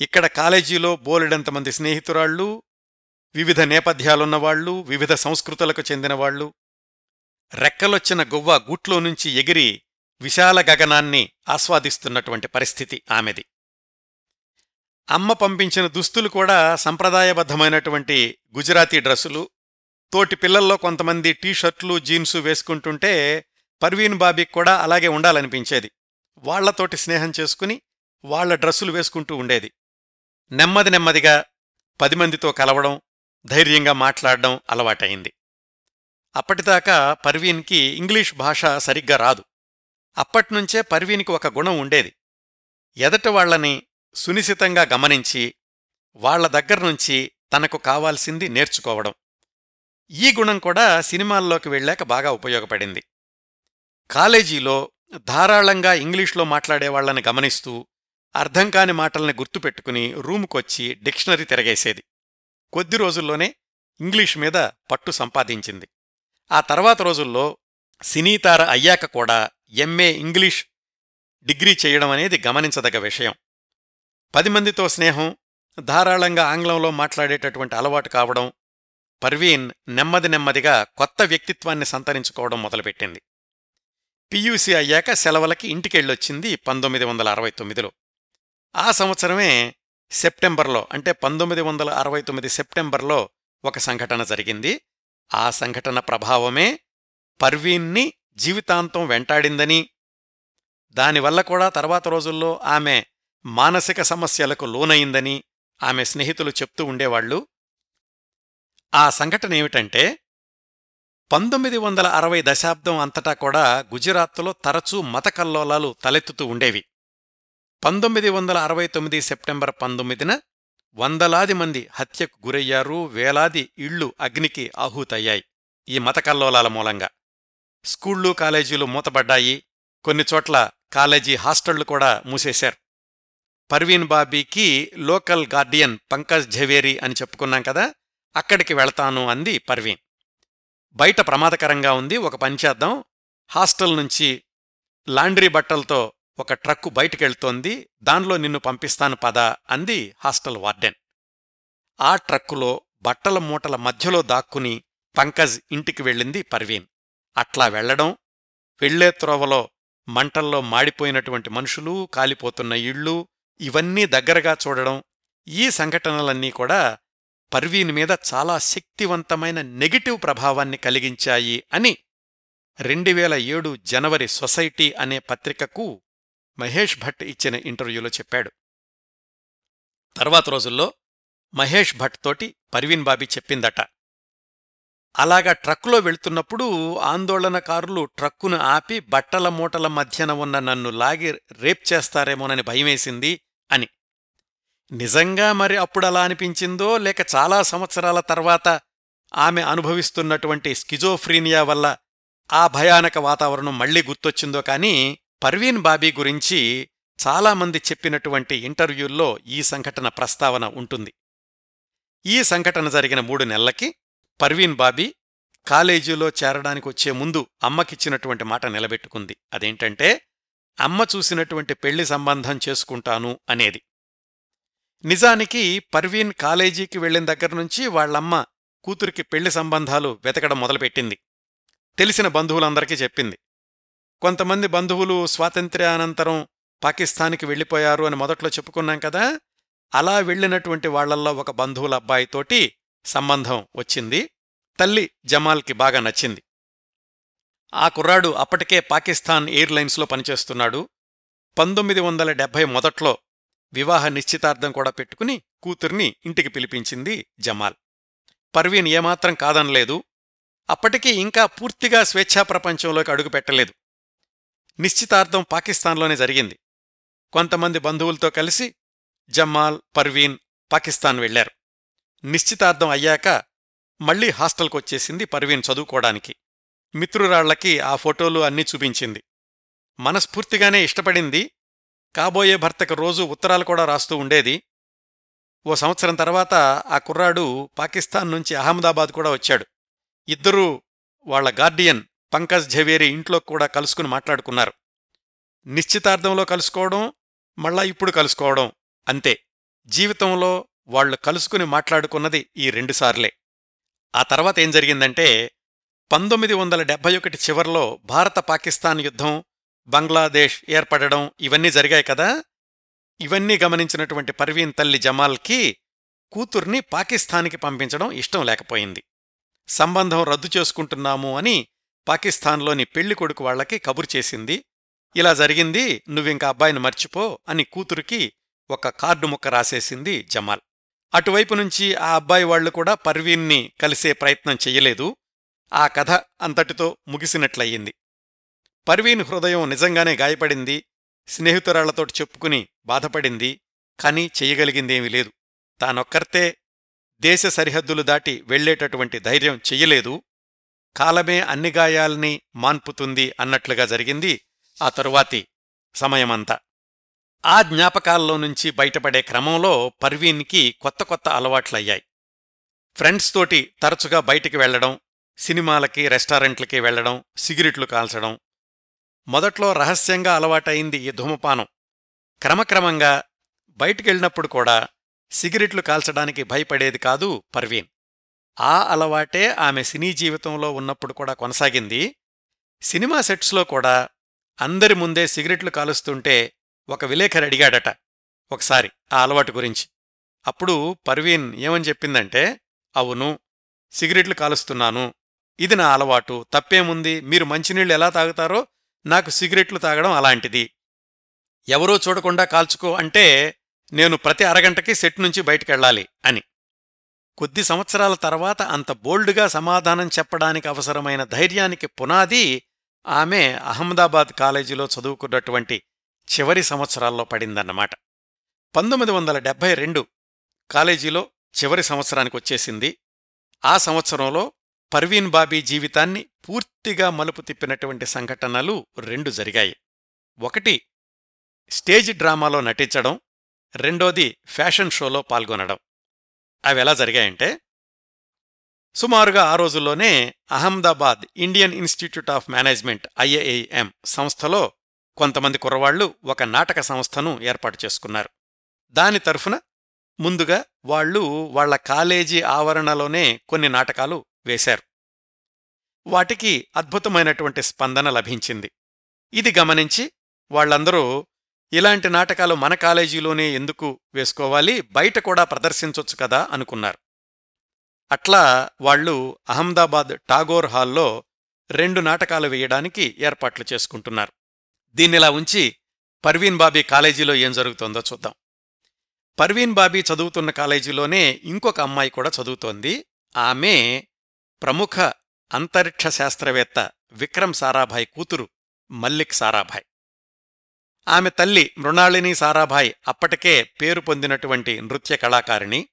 ఇక్కడ కాలేజీలో బోలెడంతమంది స్నేహితురాళ్ళు వివిధ నేపథ్యాలున్నవాళ్ళు వివిధ సంస్కృతులకు చెందినవాళ్ళు రెక్కలొచ్చిన గువ్వ గూట్లో నుంచి ఎగిరి విశాల గగనాన్ని ఆస్వాదిస్తున్నటువంటి పరిస్థితి ఆమెది. అమ్మ పంపించిన దుస్తులు కూడా సంప్రదాయబద్ధమైనటువంటి గుజరాతీ డ్రెస్సులు. తోటి పిల్లల్లో కొంతమంది టీషర్ట్లు జీన్సు వేసుకుంటుంటే పర్వీన్ బాబీకి కూడా అలాగే ఉండాలనిపించేది. వాళ్ళతోటి స్నేహం చేసుకుని వాళ్ళ డ్రెస్సులు వేసుకుంటూ ఉండేది. నెమ్మది నెమ్మదిగా పది మందితో కలవడం ధైర్యంగా మాట్లాడడం అలవాటైంది అప్పటిదాకా పర్వీన్కి ఇంగ్లీష్ భాష సరిగ్గా రాదు. అప్పట్నుంచే పర్వీనికి ఒక గుణం ఉండేది. ఎదటివాళ్ళని సునిశితంగా గమనించి వాళ్ళ దగ్గర్నుంచి తనకు కావాల్సింది నేర్చుకోవడం. ఈ గుణం కూడా సినిమాల్లోకి వెళ్ళాక బాగా ఉపయోగపడింది. కాలేజీలో ధారాళంగా ఇంగ్లీష్లో మాట్లాడేవాళ్ళని గమనిస్తూ అర్థం కాని మాటల్ని గుర్తుపెట్టుకుని రూముకొచ్చి డిక్షనరీ తిరగేసేది. కొద్ది రోజుల్లోనే ఇంగ్లీష్ మీద పట్టు సంపాదించింది. ఆ తర్వాత రోజుల్లో సినీతార అయ్యాక కూడా ఎంఏ ఇంగ్లీష్ డిగ్రీ చేయడం అనేది గమనించదగ్గ విషయం. పది మందితో స్నేహం ధారాళంగా ఆంగ్లంలో మాట్లాడేటటువంటి అలవాటు కావడం పర్వీన్ నెమ్మది నెమ్మదిగా కొత్త వ్యక్తిత్వాన్ని సంతరించుకోవడం మొదలుపెట్టింది. పియూసీ అయ్యాక సెలవులకి ఇంటికెళ్ళొచ్చింది పంతొమ్మిది వందల అరవై తొమ్మిదిలో. ఆ సంవత్సరమే సెప్టెంబర్లో అంటే పంతొమ్మిది వందల అరవై తొమ్మిది సెప్టెంబర్లో ఒక సంఘటన జరిగింది. ఆ సంఘటన ప్రభావమే పర్వీన్ని జీవితాంతం వెంటాడిందని. దానివల్ల కూడా తర్వాత రోజుల్లో ఆమె మానసిక సమస్యలకు లోనయిందని ఆమె స్నేహితులు చెప్తూ ఉండేవాళ్ళు ఆ సంఘటన ఏమిటంటే పంతొమ్మిది వందల అరవై దశాబ్దం అంతటా కూడా గుజరాత్లో తరచూ మత కల్లోలాలు తలెత్తుతూ ఉండేవి. పంతొమ్మిది వందల అరవై తొమ్మిది సెప్టెంబర్ పంతొమ్మిదిన వందలాది మంది హత్యకు గురయ్యారు వేలాది ఇళ్ళు అగ్నికి ఆహూతయ్యాయి ఈ మత కల్లోలాల మూలంగా. స్కూళ్ళు కాలేజీలు మూతబడ్డాయి. కొన్ని చోట్ల కాలేజీ హాస్టళ్ళు కూడా మూసేశారు. పర్వీన్ బాబీకి లోకల్ గార్డియన్ పంకజ్ ఝవేరి అని చెప్పుకున్నాం కదా అక్కడికి వెళతాను అంది పర్వీన్. బయట ప్రమాదకరంగా ఉంది ఒక పనిచేద్దాం హాస్టల్ నుంచి లాండ్రీ బట్టలతో ఒక ట్రక్కు బయటికెళ్తోంది దానిలో నిన్ను పంపిస్తాను పదా అంది హాస్టల్ వార్డెన్. ఆ ట్రక్కులో బట్టల మూటల మధ్యలో దాక్కుని పంకజ్ ఇంటికి వెళ్ళింది పర్వీన్. అట్లా వెళ్ళడం వెళ్ళే త్రోవలో మంటల్లో మాడిపోయినటువంటి మనుషులు కాలిపోతున్న ఇళ్ళు ఇవన్నీ దగ్గరగా చూడడం ఈ సంఘటనలన్నీ కూడా పర్వీన్ మీద చాలా శక్తివంతమైన నెగిటివ్ ప్రభావాన్ని కలిగించాయి అని రెండువేల ఏడు జనవరి సొసైటీ అనే పత్రికకు మహేష్ భట్ ఇచ్చిన ఇంటర్వ్యూలో చెప్పాడు. తర్వాత రోజుల్లో మహేష్ భట్ తోటి పర్వీన్ బాబీ చెప్పిందట. అలాగా ట్రక్కులో వెళ్తున్నప్పుడు ఆందోళనకారులు ట్రక్కును ఆపి బట్టల మూటల మధ్యన ఉన్న నన్ను లాగి రేప్ చేస్తారేమోనని భయమేసింది అని. నిజంగా మరి అప్పుడలా అనిపించిందో లేక చాలా సంవత్సరాల తర్వాత ఆమె అనుభవిస్తున్నటువంటి స్కిజోఫ్రీనియా వల్ల ఆ భయానక వాతావరణం మళ్ళీ గుర్తొచ్చిందో కానీ పర్వీన్ బాబీ గురించి చాలామంది చెప్పినటువంటి ఇంటర్వ్యూల్లో ఈ సంఘటన ప్రస్తావన ఉంటుంది. ఈ సంఘటన జరిగిన మూడు నెలలకి పర్వీన్ బాబీ కాలేజీలో చేరడానికి వచ్చే ముందు అమ్మకిచ్చినటువంటి మాట నిలబెట్టుకుంది. అదేంటంటే అమ్మ చూసినటువంటి పెళ్ళి సంబంధం చేసుకుంటాను అనేది. నిజానికి పర్వీన్ కాలేజీకి వెళ్ళిన దగ్గర్నుంచి వాళ్ళమ్మ కూతురికి పెళ్ళి సంబంధాలు వెతకడం మొదలుపెట్టింది. తెలిసిన బంధువులందరికీ చెప్పింది. కొంతమంది బంధువులు స్వాతంత్ర్యానంతరం పాకిస్తాన్కి వెళ్ళిపోయారు అని మొదట్లో చెప్పుకున్నాం కదా అలా వెళ్ళినటువంటి వాళ్ళల్లో ఒక బంధువుల అబ్బాయితోటి సంబంధం వచ్చింది. తల్లి జమాల్కి బాగా నచ్చింది. ఆ కుర్రాడు అప్పటికే పాకిస్తాన్ ఎయిర్లైన్స్లో పనిచేస్తున్నాడు. పంతొమ్మిది వందల డెబ్భై మొదట్లో వివాహ నిశ్చితార్థం కూడా పెట్టుకుని కూతుర్ని ఇంటికి పిలిపించింది జమాల్. పర్వీన్ ఏమాత్రం కాదనలేదు. అప్పటికీ ఇంకా పూర్తిగా స్వేచ్ఛా ప్రపంచంలోకి అడుగుపెట్టలేదు నిశ్చితార్థం పాకిస్తాన్లోనే జరిగింది. కొంతమంది బంధువులతో కలిసి జమ్మాల్ పర్వీన్ పాకిస్తాన్ వెళ్ళారు నిశ్చితార్థం అయ్యాక మళ్ళీ హాస్టల్కొచ్చేసింది పర్వీన్ చదువుకోడానికి మిత్రురాళ్ళకి ఆ ఫోటోలు అన్నీ చూపించింది. మనస్ఫూర్తిగానే ఇష్టపడింది. కాబోయే భర్తకు రోజూ ఉత్తరాలు కూడా రాస్తూ ఉండేది. ఓ సంవత్సరం తర్వాత ఆ కుర్రాడు పాకిస్తాన్ నుంచి అహ్మదాబాద్ కూడా వచ్చాడు. ఇద్దరూ వాళ్ళ గార్డియన్ పంకజ్ ఝవేరి ఇంట్లో కూడా కలుసుకుని మాట్లాడుకున్నారు. నిశ్చితార్థంలో కలుసుకోవడం మళ్ళా ఇప్పుడు కలుసుకోవడం అంతే. జీవితంలో వాళ్ళు కలుసుకుని మాట్లాడుకున్నది ఈ రెండుసార్లే ఆ తర్వాత ఏం జరిగిందంటే పంతొమ్మిది వందల డెబ్బై ఒకటి చివర్లో భారత పాకిస్తాన్ యుద్ధం బంగ్లాదేశ్ ఏర్పడడం ఇవన్నీ జరిగాయి కదా? ఇవన్నీ గమనించినటువంటి పర్వీన్ తల్లి జమాల్కి కూతుర్ని పాకిస్తాన్కి పంపించడం ఇష్టం లేకపోయింది. సంబంధం రద్దు చేసుకుంటున్నాము అని పాకిస్తాన్లోని పెళ్ళి కొడుకు వాళ్ళకి కబురు చేసింది. ఇలా జరిగింది నువ్వింక అబ్బాయిని మర్చిపో అని కూతురికి ఒక కార్డు ముక్క రాసేసింది జమాల్. అటువైపు నుంచి ఆ అబ్బాయి వాళ్ళు కూడా పర్వీన్ని కలిసే ప్రయత్నం చెయ్యలేదు. ఆ కథ అంతటితో ముగిసినట్లయింది. పర్వీన్ హృదయం నిజంగానే గాయపడింది. స్నేహితురాళ్ళతోటి చెప్పుకుని బాధపడింది. కానీ చెయ్యగలిగిందేమీ లేదు. తానొక్కర్తే దేశ సరిహద్దులు దాటి వెళ్ళేటటువంటి ధైర్యం చెయ్యలేదు. కాలమే అన్ని గాయాల్ని మాన్పుతుంది అన్నట్లుగా జరిగింది. ఆ తరువాతి సమయమంతా. ఆ జ్ఞాపకాల్లో నుంచి బయటపడే క్రమంలో పర్వీన్కి కొత్త కొత్త అలవాట్లయ్యాయి. ఫ్రెండ్స్ తోటి తరచుగా బయటికి వెళ్ళడం సినిమాలకి రెస్టారెంట్లకి వెళ్ళడం సిగరెట్లు కాల్చడం. మొదట్లో రహస్యంగా అలవాటైంది ఈ ధూమపానం. క్రమక్రమంగా బయటికెళ్ళినప్పుడు కూడా సిగరెట్లు కాల్చడానికి భయపడేది కాదు పర్వీన్. ఆ అలవాటే ఆమె సినీ జీవితంలో ఉన్నప్పుడు కూడా కొనసాగింది. సినిమా సెట్స్లో కూడా అందరి ముందే సిగరెట్లు కాలుస్తుంటే ఒక విలేఖరి అడిగాడట ఒకసారి ఆ అలవాటు గురించి. అప్పుడు పర్వీన్ ఏమని చెప్పిందంటే అవును సిగరెట్లు కాలుస్తున్నాను. ఇది నా అలవాటు. తప్పేముంది? మీరు మంచినీళ్ళు ఎలా తాగుతారో నాకు సిగరెట్లు తాగడం అలాంటిది. ఎవరూ చూడకుండా కాల్చుకో అంటే నేను ప్రతి అరగంటకి సెట్ నుంచి బయటికెళ్ళాలి అని. కొద్ది సంవత్సరాల తర్వాత అంత బోల్డ్గా సమాధానం చెప్పడానికి అవసరమైన ధైర్యానికి పునాది ఆమె అహ్మదాబాద్ కాలేజీలో చదువుకున్నటువంటి చివరి సంవత్సరాల్లో పడిందన్నమాట. పంతొమ్మిది వందల డెబ్బై రెండు కాలేజీలో చివరి సంవత్సరానికి వచ్చేసింది ఆ సంవత్సరంలో పర్వీన్ బాబీ జీవితాన్ని పూర్తిగా మలుపు తిప్పినటువంటి సంఘటనలు రెండు జరిగాయి. ఒకటి స్టేజ్ డ్రామాలో నటించడం. రెండోది ఫ్యాషన్ షోలో పాల్గొనడం. అవి ఎలా జరిగాయంటే సుమారుగా ఆ రోజుల్లోనే Ahmedabad Indian Institute of Management IAAM సంస్థలో కొంతమంది కుర్రవాళ్ళు ఒక నాటక సంస్థను ఏర్పాటు చేసుకున్నారు. దాని తరఫున ముందుగా వాళ్ళు వాళ్ళ కాలేజీ ఆవరణలోనే కొన్ని నాటకాలు వేశారు. వాటికి అద్భుతమైనటువంటి స్పందన లభించింది. ఇది గమనించి వాళ్ళందరూ ఇలాంటి నాటకాలు మన కాలేజీలోనే ఎందుకు వేసుకోవాలి బయట కూడా ప్రదర్శించొచ్చు కదా అనుకున్నారు. అట్లా వాళ్ళు అహ్మదాబాద్ టాగోర్ హాల్లో రెండు నాటకాలు వేయడానికి ఏర్పాట్లు చేసుకుంటున్నారు. దీన్నిలా ఉంచి పర్వీన్ బాబీ కాలేజీలో ఏం జరుగుతోందో చూద్దాం. పర్వీన్ బాబీ చదువుతున్న కాలేజీలోనే ఇంకొక అమ్మాయి కూడా చదువుతోంది. ఆమె ప్రముఖ అంతరిక్ష శాస్త్రవేత్త విక్రమ్ సారాభాయ్ కూతురు మల్లిక్ సారాభాయ్. ఆమె తల్లి మృణాళిని సారాభాయ్ అప్పటికే పేరు పొందినటువంటి నృత్య కళాకారిణి.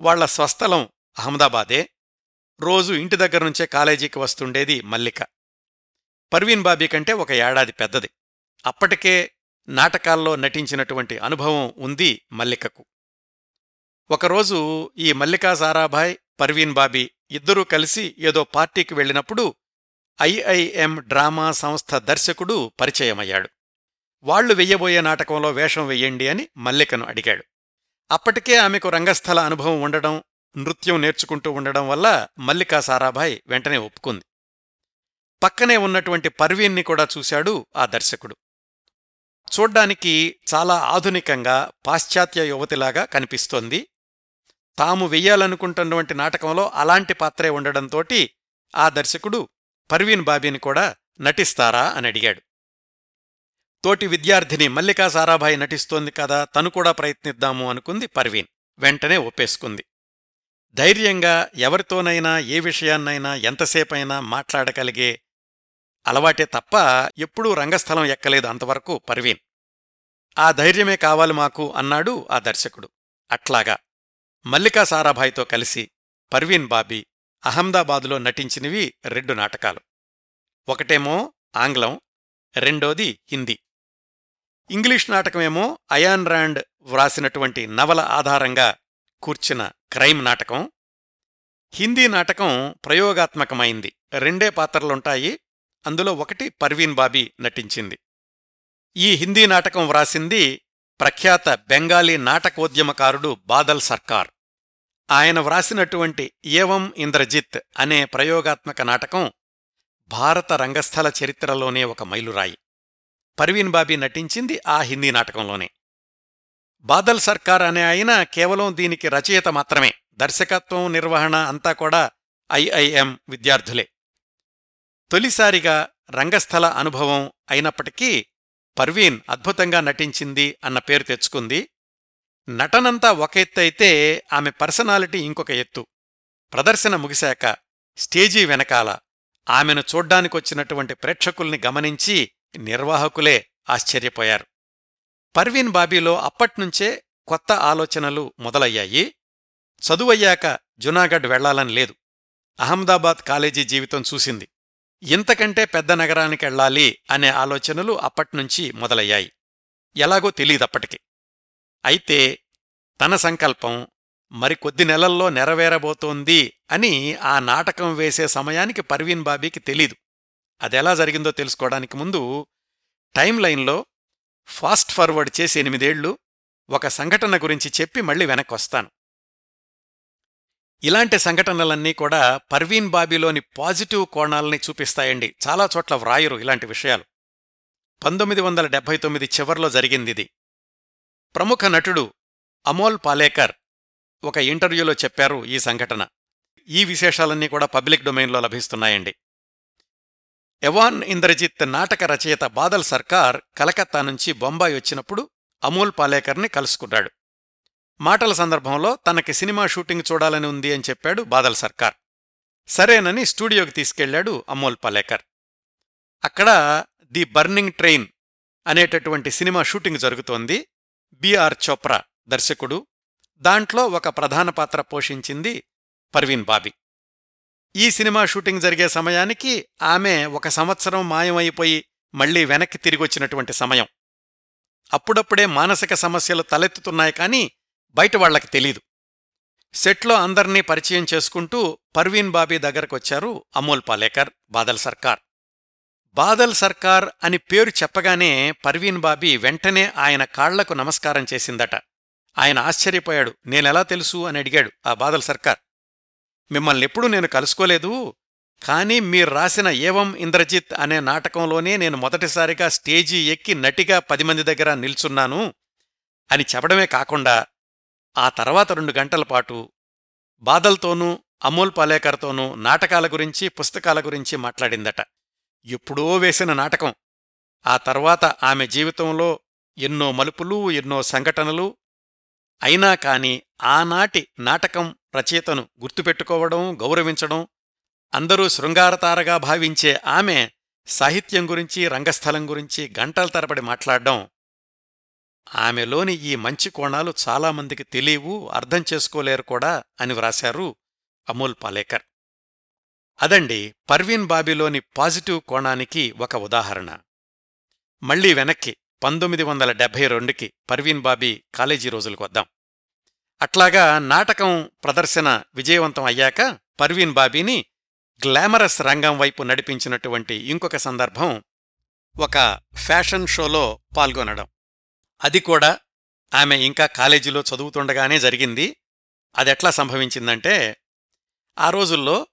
వాళ్ళ స్వస్థలం అహ్మదాబాదే. రోజు ఇంటి దగ్గర నుంచే కాలేజీకి వస్తుండేది మల్లిక. పర్వీన్ బాబీ కంటే ఒక ఏడాది పెద్దది. అప్పటికే నాటకాల్లో నటించినటువంటి అనుభవం ఉంది మల్లికకు. ఒకరోజు ఈ మల్లికా సారాభాయ్ పర్వీన్ బాబీ ఇద్దరూ కలిసి ఏదో పార్టీకి వెళ్ళినప్పుడు ఐఐఎం డ్రామా సంస్థ దర్శకుడు పరిచయమయ్యాడు. వాళ్ళు వెయ్యబోయే నాటకంలో వేషం వెయ్యండి అని మల్లికను అడిగాడు. అప్పటికే ఆమెకు రంగస్థల అనుభవం ఉండడం నృత్యం నేర్చుకుంటూ ఉండడం వల్ల మల్లికా సారాభాయ్ వెంటనే ఒప్పుకుంది. పక్కనే ఉన్నటువంటి పర్వీన్ని కూడా చూశాడు ఆ దర్శకుడు. చూడ్డానికి చాలా ఆధునికంగా పాశ్చాత్య యువతిలాగా కనిపిస్తోంది. తాము వెయ్యాలనుకుంటున్నటువంటి నాటకంలో అలాంటి పాత్రే ఉండడంతో ఆ దర్శకుడు పర్వీన్ బాబీని కూడా నటిస్తారా అని అడిగాడు. తోటి విద్యార్థిని మల్లికా సారాభాయి నటిస్తోంది కదా తను కూడా ప్రయత్నిద్దాము అనుకుంది పర్వీన్. వెంటనే ఒప్పేసుకుంది. ధైర్యంగా ఎవరితోనైనా ఏ విషయాన్నైనా ఎంతసేపైనా మాట్లాడగలిగే అలవాటే తప్ప ఎప్పుడూ రంగస్థలం ఎక్కలేదు అంతవరకు పర్వీన్. ఆ ధైర్యమే కావాలి మాకు అన్నాడు ఆ దర్శకుడు. అట్లాగా మల్లికా సారాభాయ్తో కలిసి పర్వీన్ బాబీ అహ్మదాబాదులో నటించినవి రెండు నాటకాలు. ఒకటేమో ఆంగ్లం రెండోది హిందీ. ఇంగ్లీష్ నాటకమేమో అయాన్ రాండ్ వ్రాసినటువంటి నవల ఆధారంగా కూర్చిన క్రైమ్ నాటకం. హిందీ నాటకం ప్రయోగాత్మకమైంది. రెండే పాత్రలుంటాయి. అందులో ఒకటి పర్వీన్ బాబీ నటించింది. ఈ హిందీ నాటకం వ్రాసింది ప్రఖ్యాత బెంగాలీ నాటకోద్యమకారుడు బాదల్ సర్కార్. ఆయన వ్రాసినటువంటి ఏవం ఇంద్రజిత్ అనే ప్రయోగాత్మక నాటకం భారత రంగస్థల చరిత్రలోనే ఒక మైలురాయి. పర్వీన్ బాబీ నటించింది ఆ హిందీ నాటకంలోనే. బాదల్ సర్కార్ అనే ఆయన కేవలం దీనికి రచయిత మాత్రమే. దర్శకత్వం నిర్వహణ అంతా కూడా ఐఐఎం విద్యార్థులే. తొలిసారిగా రంగస్థల అనుభవం అయినప్పటికీ పర్వీన్ అద్భుతంగా నటించింది అన్న పేరు తెచ్చుకుంది. నటనంతా ఒక ఎత్తు అయితే ఆమె పర్సనాలిటీ ఇంకొక ఎత్తు. ప్రదర్శన ముగిశాక స్టేజీ వెనకాల ఆమెను చూడ్డానికొచ్చినటువంటి ప్రేక్షకుల్ని గమనించి నిర్వాహకులే ఆశ్చర్యపోయారు. పర్వీన్ బాబీలో అప్పట్నుంచే కొత్త ఆలోచనలు మొదలయ్యాయి. చదువయ్యాక జునాగఢ్ వెళ్ళాలని లేదు. అహ్మదాబాద్ కాలేజీ జీవితం చూసింది. ఇంతకంటే పెద్ద నగరానికెళ్ళాలి అనే ఆలోచనలు అప్పట్నుంచి మొదలయ్యాయి. ఎలాగో తెలీదప్పటికి అయితే తన సంకల్పం మరికొద్ది నెలల్లో నెరవేరబోతోంది అని ఆ నాటకం వేసే సమయానికి పర్వీన్ బాబీకి తెలీదు. అదెలా జరిగిందో తెలుసుకోవడానికి ముందు టైం లైన్లో ఫాస్ట్ ఫార్వర్డ్ చేసి ఎనిమిదేళ్ళు ఒక సంఘటన గురించి చెప్పి మళ్ళీ వెనక్కొస్తాను. ఇలాంటి సంఘటనలన్నీ కూడా పర్వీన్ బాబీలోని పాజిటివ్ కోణాలని చూపిస్తాయండి. చాలా చోట్ల వ్రాయరు ఇలాంటి విషయాలు. పంతొమ్మిది వందల డెబ్బై తొమ్మిది చివర్లో జరిగిందిది. ప్రముఖ నటుడు అమోల్ పాలేకర్ ఒక ఇంటర్వ్యూలో చెప్పారు ఈ సంఘటన. ఈ విశేషాలన్నీ కూడా పబ్లిక్ డొమైన్లో లభిస్తున్నాయండి. ఎవాన్ ఇంద్రజిత్ నాటక రచయిత బాదల్ సర్కార్ కలకత్తా నుంచి బొంబాయి వచ్చినప్పుడు అమోల్ పాలేకర్ని కలుసుకున్నాడు. మాటల సందర్భంలో తనకి సినిమా షూటింగ్ చూడాలని ఉంది అని చెప్పాడు బాదల్ సర్కార్. సరేనని స్టూడియోకి తీసుకెళ్ళాడు అమోల్ పాలేకర్. అక్కడ ది బర్నింగ్ ట్రైన్ అనేటటువంటి సినిమా షూటింగ్ జరుగుతోంది. బిఆర్ చోప్రా దర్శకుడు. దాంట్లో ఒక ప్రధాన పాత్ర పోషించింది పర్వీన్ బాబీ. ఈ సినిమా షూటింగ్ జరిగే సమయానికి ఆమె ఒక సంవత్సరం మాయమైపోయి మళ్ళీ వెనక్కి తిరిగొచ్చినటువంటి సమయం. అప్పుడప్పుడే మానసిక సమస్యలు తలెత్తుతున్నాయి కానీ బయట వాళ్ళకి తెలీదు. సెట్లో అందర్నీ పరిచయం చేసుకుంటూ పర్వీన్ బాబీ దగ్గరకొచ్చారు అమోల్ పాలేకర్ బాదల్ సర్కార్. బాదల్ సర్కార్ అని పేరు చెప్పగానే పర్వీన్ బాబీ వెంటనే ఆయన కాళ్ళకు నమస్కారం చేసిందట. ఆయన ఆశ్చర్యపోయాడు. నేనెలా తెలుసు? అని అడిగాడు ఆ బాదల్ సర్కార్. మిమ్మల్నెప్పుడూ నేను కలుసుకోలేదు కానీ మీరు రాసిన ఏవం ఇంద్రజిత్ అనే నాటకంలోనే నేను మొదటిసారిగా స్టేజీ ఎక్కి నటిగా పది మంది దగ్గర నిల్చున్నాను అని చెప్పడమే కాకుండా ఆ తర్వాత రెండు గంటల పాటు బాదల్తోనూ అమోల్ పాలేకర్తోనూ నాటకాల గురించి పుస్తకాల గురించి మాట్లాడిందట. ఎప్పుడో వేసిన నాటకం. ఆ తర్వాత ఆమె జీవితంలో ఎన్నో మలుపులు ఎన్నో సంఘటనలు అయినా కాని ఆనాటి నాటకం రచయితను గుర్తుపెట్టుకోవడం గౌరవించడం అందరూ శృంగారతారగా భావించే ఆమె సాహిత్యం గురించి రంగస్థలం గురించి గంటల తరబడి మాట్లాడడం ఆమెలోని ఈ మంచి కోణాలు చాలామందికి తెలియవు అర్థం చేసుకోలేరు కూడా అని వ్రాశారు అమోల్ పాలేకర్. అదండి పర్వీన్ బాబీలోని పాజిటివ్ కోణానికి ఒక ఉదాహరణ. మళ్ళీ వెనక్కి పంతొమ్మిది వందల డెబ్బై రెండుకి పర్వీన్ బాబీ కాలేజీ రోజులకు వద్దాం. అట్లాగా నాటకం ప్రదర్శన విజయవంతం అయ్యాక పర్వీన్ బాబీని గ్లామరస్ రంగం వైపు నడిపించినటువంటి ఇంకొక సందర్భం ఒక ఫ్యాషన్ షోలో పాల్గొనడం. అది కూడా ఆమె ఇంకా కాలేజీలో చదువుతుండగానే జరిగింది. అదెట్లా సంభవించిందంటే ఆ రోజుల్లో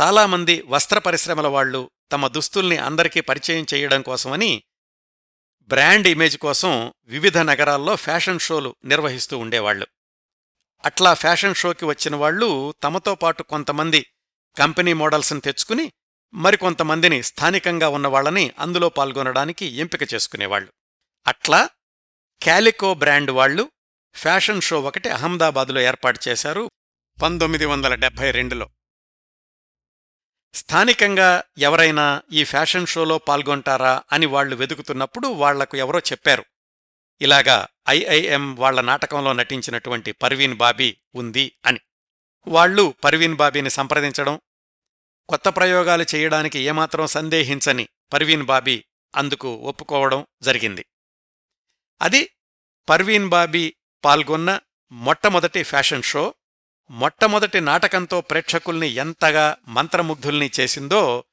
చాలామంది వస్త్ర పరిశ్రమల వాళ్ళు తమ దుస్తుల్ని అందరికీ పరిచయం చేయడం కోసమని బ్రాండ్ ఇమేజ్ కోసం వివిధ నగరాల్లో ఫ్యాషన్ షోలు నిర్వహిస్తూ ఉండేవాళ్ళు అట్లా ఫ్యాషన్ షోకి వచ్చిన వాళ్ళు తమతో పాటు కొంతమంది కంపెనీ మోడల్స్ని తెచ్చుకుని మరికొంతమందిని స్థానికంగా ఉన్నవాళ్ళని అందులో పాల్గొనడానికి ఎంపిక చేసుకునేవాళ్ళు అట్లా క్యాలికో బ్రాండ్ వాళ్ళు ఫ్యాషన్ షో ఒకటి అహ్మదాబాద్లో ఏర్పాటు చేశారు పంతొమ్మిది వందల డెబ్బై రెండులో. స్థానికంగా ఎవరైనా ఈ ఫ్యాషన్ షోలో పాల్గొంటారా అని వాళ్ళు వెతుకుతున్నప్పుడు వాళ్ళకు ఎవరో చెప్పారు. ఇలాగా ఐఐఎం వాళ్ళ నాటకంలో నటించినటువంటి పర్వీన్ బాబీ ఉంది అని. వాళ్ళు పర్వీన్ బాబీని సంప్రదించడం కొత్త ప్రయోగాలు చేయడానికి ఏమాత్రం సందేహించని పర్వీన్ బాబీ అందుకు ఒప్పుకోవడం జరిగింది. అది పర్వీన్ బాబీ పాల్గొన్న మొట్టమొదటి ఫ్యాషన్ షో. మొట్టమొదటి నాటకంతో ప్రేక్షకుల్ని ఎంతగా మంత్రముగ్ధుల్ని చేసిందో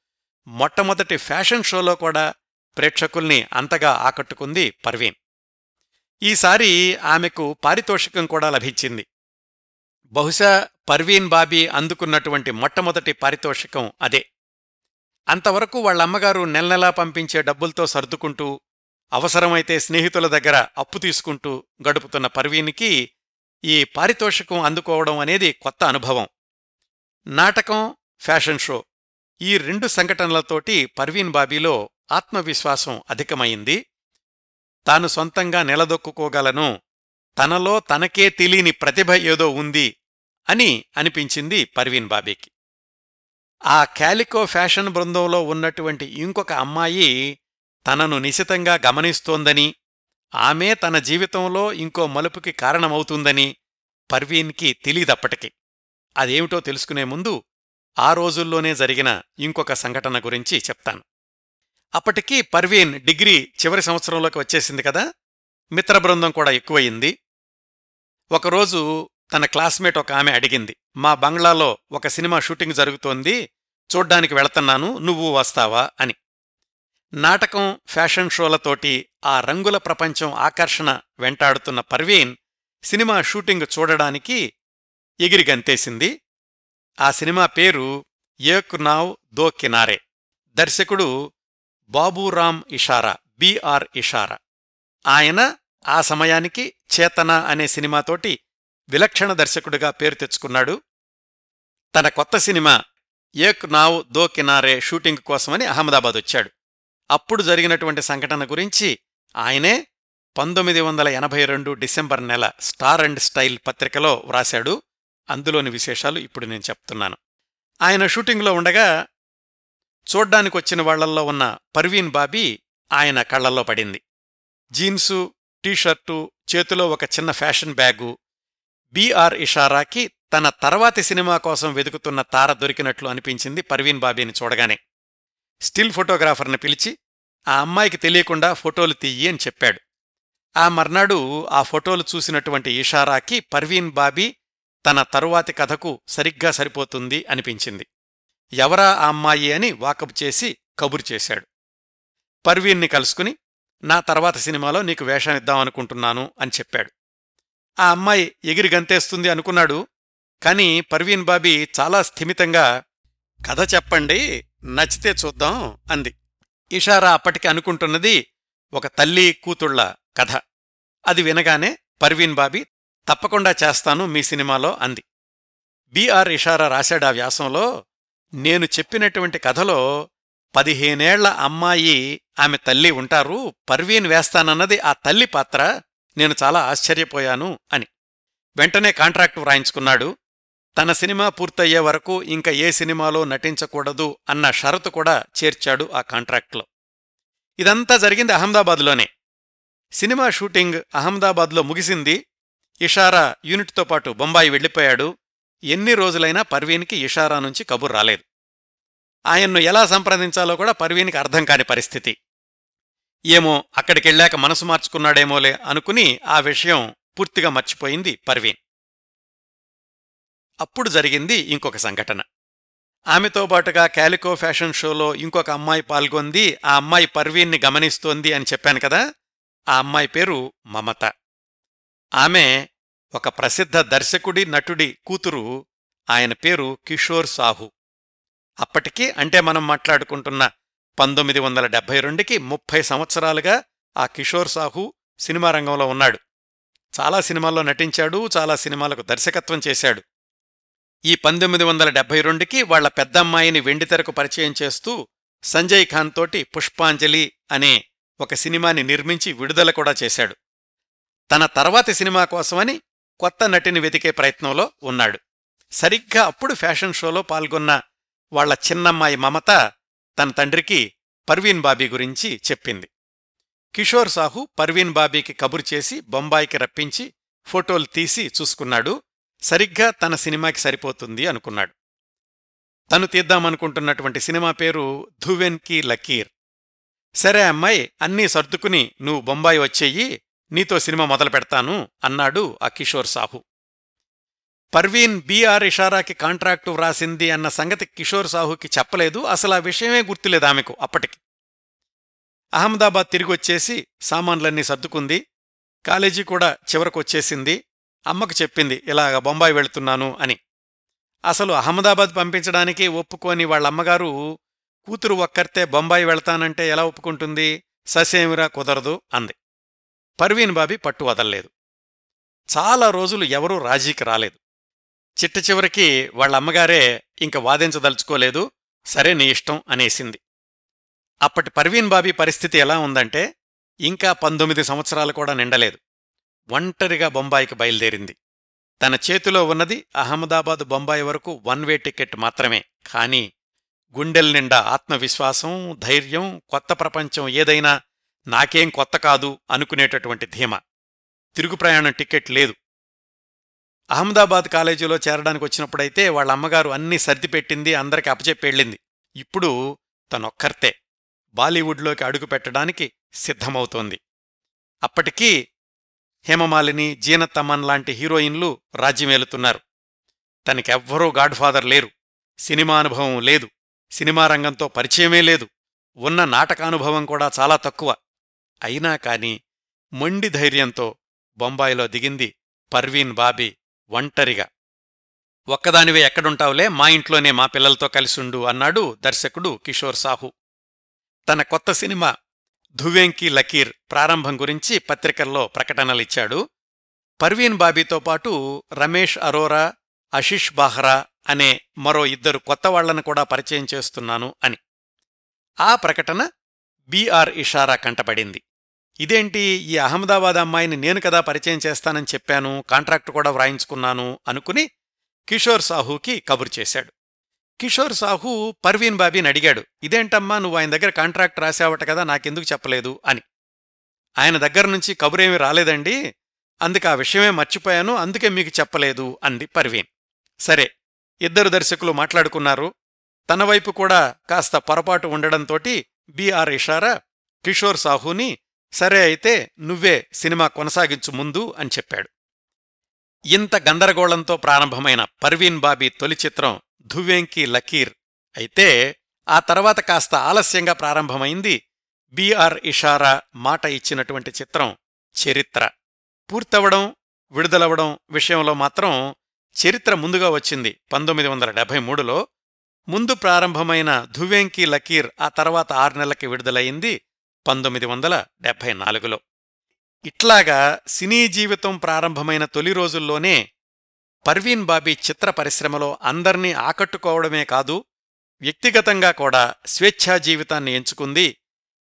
మొట్టమొదటి ఫ్యాషన్ షోలో కూడా ప్రేక్షకుల్ని అంతగా ఆకట్టుకుంది పర్వీన్. ఈసారి ఆమెకు పారితోషికం కూడా లభించింది. బహుశా పర్వీన్ బాబీ అందుకున్నటువంటి మొట్టమొదటి పారితోషికం అదే. అంతవరకు వాళ్ళమ్మగారు నెలనెలా పంపించే డబ్బులతో సర్దుకుంటూ అవసరమైతే స్నేహితుల దగ్గర అప్పు తీసుకుంటూ గడుపుతున్న పర్వీన్కి ఈ పారితోషికం అందుకోవడం అనేది కొత్త అనుభవం. నాటకం ఫ్యాషన్ షో ఈ రెండు సంఘటనలతోటి పర్వీన్ బాబీలో ఆత్మవిశ్వాసం అధికమైంది. తాను సొంతంగా నిలదొక్కుకోగలను తనలో తనకే తెలియని ప్రతిభ ఏదో ఉంది అని అనిపించింది పర్వీన్ బాబీకి. ఆ క్యాలికో ఫ్యాషన్ బృందంలో ఉన్నటువంటి ఇంకొక అమ్మాయి తనను నిశితంగా గమనిస్తోందని ఆమె తన జీవితంలో ఇంకో మలుపుకి కారణమవుతుందని పర్వీన్కి తెలీదప్పటికి. అదేమిటో తెలుసుకునే ముందు ఆ రోజుల్లోనే జరిగిన ఇంకొక సంఘటన గురించి చెప్తాను. అప్పటికి పర్వీన్ డిగ్రీ చివరి సంవత్సరంలోకి వచ్చేసింది కదా? మిత్రబృందం కూడా ఎక్కువయింది. ఒకరోజు తన క్లాస్మేట్ ఒక ఆమె అడిగింది మా బంగ్లాలో ఒక సినిమా షూటింగ్ జరుగుతోంది చూడ్డానికి వెళుతున్నాను నువ్వు వస్తావా? అని. నాటకం ఫ్యాషన్ షోలతోటి ఆ రంగుల ప్రపంచం ఆకర్షణ వెంటాడుతున్న పర్వీన్ సినిమా షూటింగ్ చూడడానికి ఎగిరి గంతేసింది ఆ సినిమా పేరు ఏక్ నావ్ దో కినారే. దర్శకుడు బాబూరామ్ ఇషారా బిఆర్ ఇషారా. ఆయన ఆ సమయానికి చేతన అనే సినిమాతోటి విలక్షణ దర్శకుడిగా పేరు తెచ్చుకున్నాడు. తన కొత్త cinema Ek now Do Kinare shooting కోసమని అహ్మదాబాద్ వచ్చాడు. అప్పుడు జరిగినటువంటి సంఘటన గురించి ఆయనే పంతొమ్మిది వందల ఎనభై రెండు డిసెంబర్ నెల స్టార్ అండ్ స్టైల్ పత్రికలో వ్రాశాడు. అందులోని విశేషాలు ఇప్పుడు నేను చెప్తున్నాను. ఆయన షూటింగ్లో ఉండగా చూడ్డానికి వచ్చిన వాళ్ళల్లో ఉన్న పర్వీన్ బాబీ ఆయన కళ్ళల్లో పడింది. జీన్సు టీషర్టు చేతిలో ఒక చిన్న ఫ్యాషన్ బ్యాగు బీఆర్ ఇషారాకి తన తర్వాతి సినిమా కోసం వెతుకుతున్న తార దొరికినట్లు అనిపించింది పర్వీన్ బాబీని చూడగానే. స్టిల్ ఫోటోగ్రాఫర్ని పిలిచి ఆ అమ్మాయికి తెలియకుండా ఫోటోలు తీయి అని చెప్పాడు. ఆ మర్నాడు ఆ ఫోటోలు చూసినటువంటి ఇషారాకి పర్వీన్ బాబీ తన తరువాతి కథకు సరిగ్గా సరిపోతుంది అనిపించింది. ఎవరా ఆ అమ్మాయి అని వాకప్ చేసి కబురు చేశాడు. పర్వీన్ని కలుసుకుని నా తర్వాత సినిమాలో నీకు వేషం ఇద్దామనుకుంటున్నాను అని చెప్పాడు. ఆ అమ్మాయి ఎగిరి గంతేస్తుంది అనుకున్నాడు కాని పర్వీన్ బాబీ చాలా స్థిమితంగా కథ చెప్పండి నచ్చితే చూద్దాం అంది. ఇషారా అప్పటికి అనుకుంటున్నది ఒక తల్లి కూతుళ్ళ కథ. అది వినగానే పర్వీన్ బాబీ తప్పకుండా చేస్తాను మీ సినిమాలో అంది. బీఆర్ ఇషారా రాశాడా వ్యాసంలో నేను చెప్పినటువంటి కథలో పదిహేనేళ్ళ అమ్మాయి ఆమె తల్లి ఉంటారు పర్వీన్ వేస్తానన్నది ఆ తల్లి పాత్ర నేను చాలా ఆశ్చర్యపోయాను అని. వెంటనే కాంట్రాక్టు వ్రాయించుకున్నాడు తన సినిమా పూర్తయ్యే వరకు ఇంకా ఏ సినిమాలో నటించకూడదు అన్న షరతు కూడా చేర్చాడు ఆ కాంట్రాక్ట్లో. ఇదంతా జరిగింది అహ్మదాబాద్లోనే. సినిమా షూటింగ్ అహ్మదాబాద్లో ముగిసింది. ఇషారా యూనిట్తో పాటు బొంబాయి వెళ్ళిపోయాడు. ఎన్ని రోజులైనా పర్వీన్కి ఇషారా నుంచి కబుర్ రాలేదు. ఆయన్ను ఎలా సంప్రదించాలో కూడా పర్వీన్కి అర్థం కాని పరిస్థితి. ఏమో అక్కడికెళ్ళాక మనసు మార్చుకున్నాడేమోలే అనుకుని ఆ విషయం పూర్తిగా మర్చిపోయింది పర్వీన్. అప్పుడు జరిగింది ఇంకొక సంఘటన. ఆమెతో పాటుగా క్యాలికో ఫ్యాషన్ షోలో ఇంకొక అమ్మాయి పాల్గొంది ఆ అమ్మాయి పర్వీన్ని గమనిస్తోంది అని చెప్పాను కదా ఆ అమ్మాయి పేరు మమత. ఆమె ఒక ప్రసిద్ధ దర్శకుడి నటుడి కూతురు ఆయన పేరు కిషోర్ సాహు. అప్పటికి అంటే మనం మాట్లాడుకుంటున్న పంతొమ్మిది వందల డెబ్బై రెండుకి ముప్పై సంవత్సరాలుగా ఆ కిషోర్ సాహు సినిమా రంగంలో ఉన్నాడు. చాలా సినిమాల్లో నటించాడు చాలా సినిమాలకు దర్శకత్వం చేశాడు. ఈ పంతొమ్మిది వందల డెబ్బై రెండుకి వాళ్ళ పెద్దమ్మాయిని వెండితెరకు పరిచయం చేస్తూ సంజయ్ ఖాన్ తోటి పుష్పాంజలి అనే ఒక సినిమాని నిర్మించి విడుదల కూడా చేశాడు. తన తర్వాతి సినిమా కోసమని కొత్త నటిని వెతికే ప్రయత్నంలో ఉన్నాడు. సరిగ్గా అప్పుడు ఫ్యాషన్ షోలో పాల్గొన్న వాళ్ళ చిన్నమ్మాయి మమత తన తండ్రికి పర్వీన్ బాబీ గురించి చెప్పింది. కిషోర్ సాహు పర్వీన్ బాబీకి కబురు చేసి బొంబాయికి రప్పించి ఫోటోలు తీసి చూసుకున్నాడు. సరిగ్గా తన సినిమాకి సరిపోతుంది అనుకున్నాడు. తను తీద్దామనుకుంటున్నటువంటి సినిమా పేరు ధువెన్కి లకీర్. సరే అమ్మాయి అన్నీ సర్దుకుని నువ్వు బొంబాయి వచ్చేయి నీతో సినిమా మొదలు పెడతాను అన్నాడు ఆ కిషోర్ సాహు. పర్వీన్ బీఆర్ ఇషారాకి కాంట్రాక్టు వ్రాసింది అన్న సంగతి కిషోర్ సాహుకి చెప్పలేదు అసలు ఆ విషయమే గుర్తులేదు ఆమెకు అప్పటికి. అహ్మదాబాద్ తిరిగొచ్చేసి సామాన్లన్నీ సర్దుకుంది కాలేజీ కూడా చివరకొచ్చేసింది అమ్మకు చెప్పింది ఇలాగ బొంబాయి వెళుతున్నాను అని. అసలు అహ్మదాబాద్ పంపించడానికి ఒప్పుకోని వాళ్ళమ్మగారు కూతురు ఒక్కర్తే బొంబాయి వెళతానంటే ఎలా ఒప్పుకుంటుంది? ససేమిరా కుదరదు అంది. పర్వీన్ బాబీ పట్టు వదల్లేదు. చాలా రోజులు ఎవరూ రాజీకి రాలేదు. చిట్ట చివరికి వాళ్ళమ్మగారే ఇంక వాదించదలుచుకోలేదు సరే నీ ఇష్టం అనేసింది. అప్పటి పర్వీన్ బాబీ పరిస్థితి ఎలా ఉందంటే ఇంకా పంతొమ్మిది సంవత్సరాలు కూడా నిండలేదు. ఒంటరిగా బొంబాయికి బయలుదేరింది. తన చేతిలో ఉన్నది అహ్మదాబాదు బొంబాయి వరకు వన్ వే టికెట్ మాత్రమే. కానీ గుండెల నిండా ఆత్మవిశ్వాసం ధైర్యం కొత్త ప్రపంచం ఏదైనా నాకేం కొత్త కాదు అనుకునేటటువంటి ధీమ. తిరుగు ప్రయాణం టికెట్ లేదు. అహ్మదాబాద్ కాలేజీలో చేరడానికి వచ్చినప్పుడైతే వాళ్ళ అమ్మగారు అన్నీ సర్దిపెట్టింది అందరికి అప్పచెప్పెళ్ళింది ఇప్పుడు తనొక్కర్తే బాలీవుడ్లోకి అడుగుపెట్టడానికి సిద్ధమవుతోంది. అప్పటికీ హేమమాలిని జీనతమన్ లాంటి హీరోయిన్లు రాజ్యమేలుతున్నారు. తనకెవ్వరూ గాడ్ఫాదర్ లేరు. సినిమా అనుభవం లేదు. సినిమా రంగంతో పరిచయమే లేదు. ఉన్న నాటకానుభవం కూడా చాలా తక్కువ. అయినా కాని మొండి ధైర్యంతో బొంబాయిలో దిగింది పర్వీన్ బాబీ ఒంటరిగా. ఒక్కదానివే ఎక్కడుంటావులే మా ఇంట్లోనే మా పిల్లలతో కలిసుండు అన్నాడు దర్శకుడు కిషోర్ సాహు. తన కొత్త సినిమా ధువెంకి లకీర్ ప్రారంభం గురించి పత్రికల్లో ప్రకటనలిచ్చాడు. పర్వీన్ బాబీతో పాటు రమేష్ అరోరా ఆశిష్ బాహ్రా అనే మరో ఇద్దరు కొత్త వాళ్ళను కూడా పరిచయం చేస్తున్నాను అని. ఆ ప్రకటన బీఆర్ ఇషారా కంటపడింది. ఇదేంటి? ఈ అహ్మదాబాద్ అమ్మాయిని నేను కదా పరిచయం చేస్తానని చెప్పాను కాంట్రాక్టు కూడా వ్రాయించుకున్నాను అనుకుని కిషోర్ సాహుకి కబురు చేశాడు. కిషోర్ సాహు పర్వీన్ బాబీని అడిగాడు. ఇదేంటమ్మా నువ్వు ఆయన దగ్గర కాంట్రాక్ట్ రాసావట కదా నాకెందుకు చెప్పలేదు? అని. ఆయన దగ్గర నుంచి కబురేమీ రాలేదండి. అందుకే ఆ విషయమే మర్చిపోయాను. అందుకే మీకు చెప్పలేదు అంది పర్వీన్. సరే. ఇద్దరు దర్శకులు మాట్లాడుకున్నారు. తన వైపు కూడా కాస్త పొరపాటు ఉండడంతోటి బీఆర్ ఇషారా కిషోర్ సాహుని సరే అయితే నువ్వే సినిమా కొనసాగించు ముందు అని చెప్పాడు. ఇంత గందరగోళంతో ప్రారంభమైన పర్వీన్ బాబీ తొలి చిత్రం ధువెంకి లకీర్. అయితే ఆ తర్వాత కాస్త ఆలస్యంగా ప్రారంభమైంది బిఆర్ ఇషారా మాట ఇచ్చినటువంటి చిత్రం చరిత్ర. పూర్తవడం విడుదలవడం విషయంలో మాత్రం చరిత్ర ముందుగా వచ్చింది పంతొమ్మిది వందల డెబ్బై మూడులో. ముందు ప్రారంభమైన ధువెంకి లకీర్ ఆ తర్వాత ఆరు నెలలకి విడుదలయింది పంతొమ్మిది వందల డెబ్బై నాలుగులో. ఇట్లాగా సినీ జీవితం ప్రారంభమైన తొలి రోజుల్లోనే పర్వీన్ బాబీ చిత్ర పరిశ్రమలో అందర్నీ ఆకట్టుకోవడమే కాదు వ్యక్తిగతంగా కూడా స్వేచ్ఛా జీవితాన్ని ఎంచుకుంది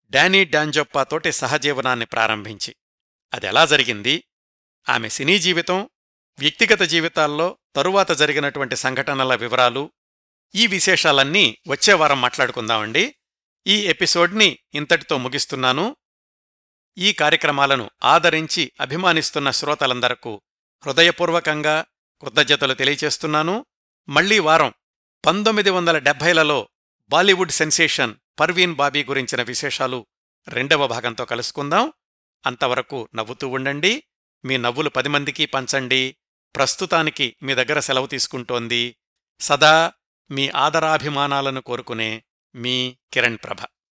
డానీ డాంజొప్పాతోటి సహజీవనాన్ని ప్రారంభించి. అదెలా జరిగింది? ఆమె సినీ జీవితం వ్యక్తిగత జీవితాల్లో తరువాత జరిగినటువంటి సంఘటనల వివరాలు ఈ విశేషాలన్నీ వచ్చే వారం మాట్లాడుకుందామండి. ఈ ఎపిసోడ్ని ఇంతటితో ముగిస్తున్నాను. ఈ కార్యక్రమాలను ఆదరించి అభిమానిస్తున్న శ్రోతలందరకు హృదయపూర్వకంగా కృతజ్ఞతలు తెలియచేస్తున్నాను. మళ్ళీ వారం పంతొమ్మిది వందల డెబ్భైలలో బాలీవుడ్ సెన్సేషన్ పర్వీన్ బాబీ గురించిన విశేషాలు రెండవ భాగంతో కలుసుకుందాం. అంతవరకు నవ్వుతూ ఉండండి. మీ నవ్వులు పది మందికి పంచండి. ప్రస్తుతానికి మీ దగ్గర సెలవు తీసుకుంటోంది సదా మీ ఆదరాభిమానాలను కోరుకునే మీ కిరణ్ ప్రభ.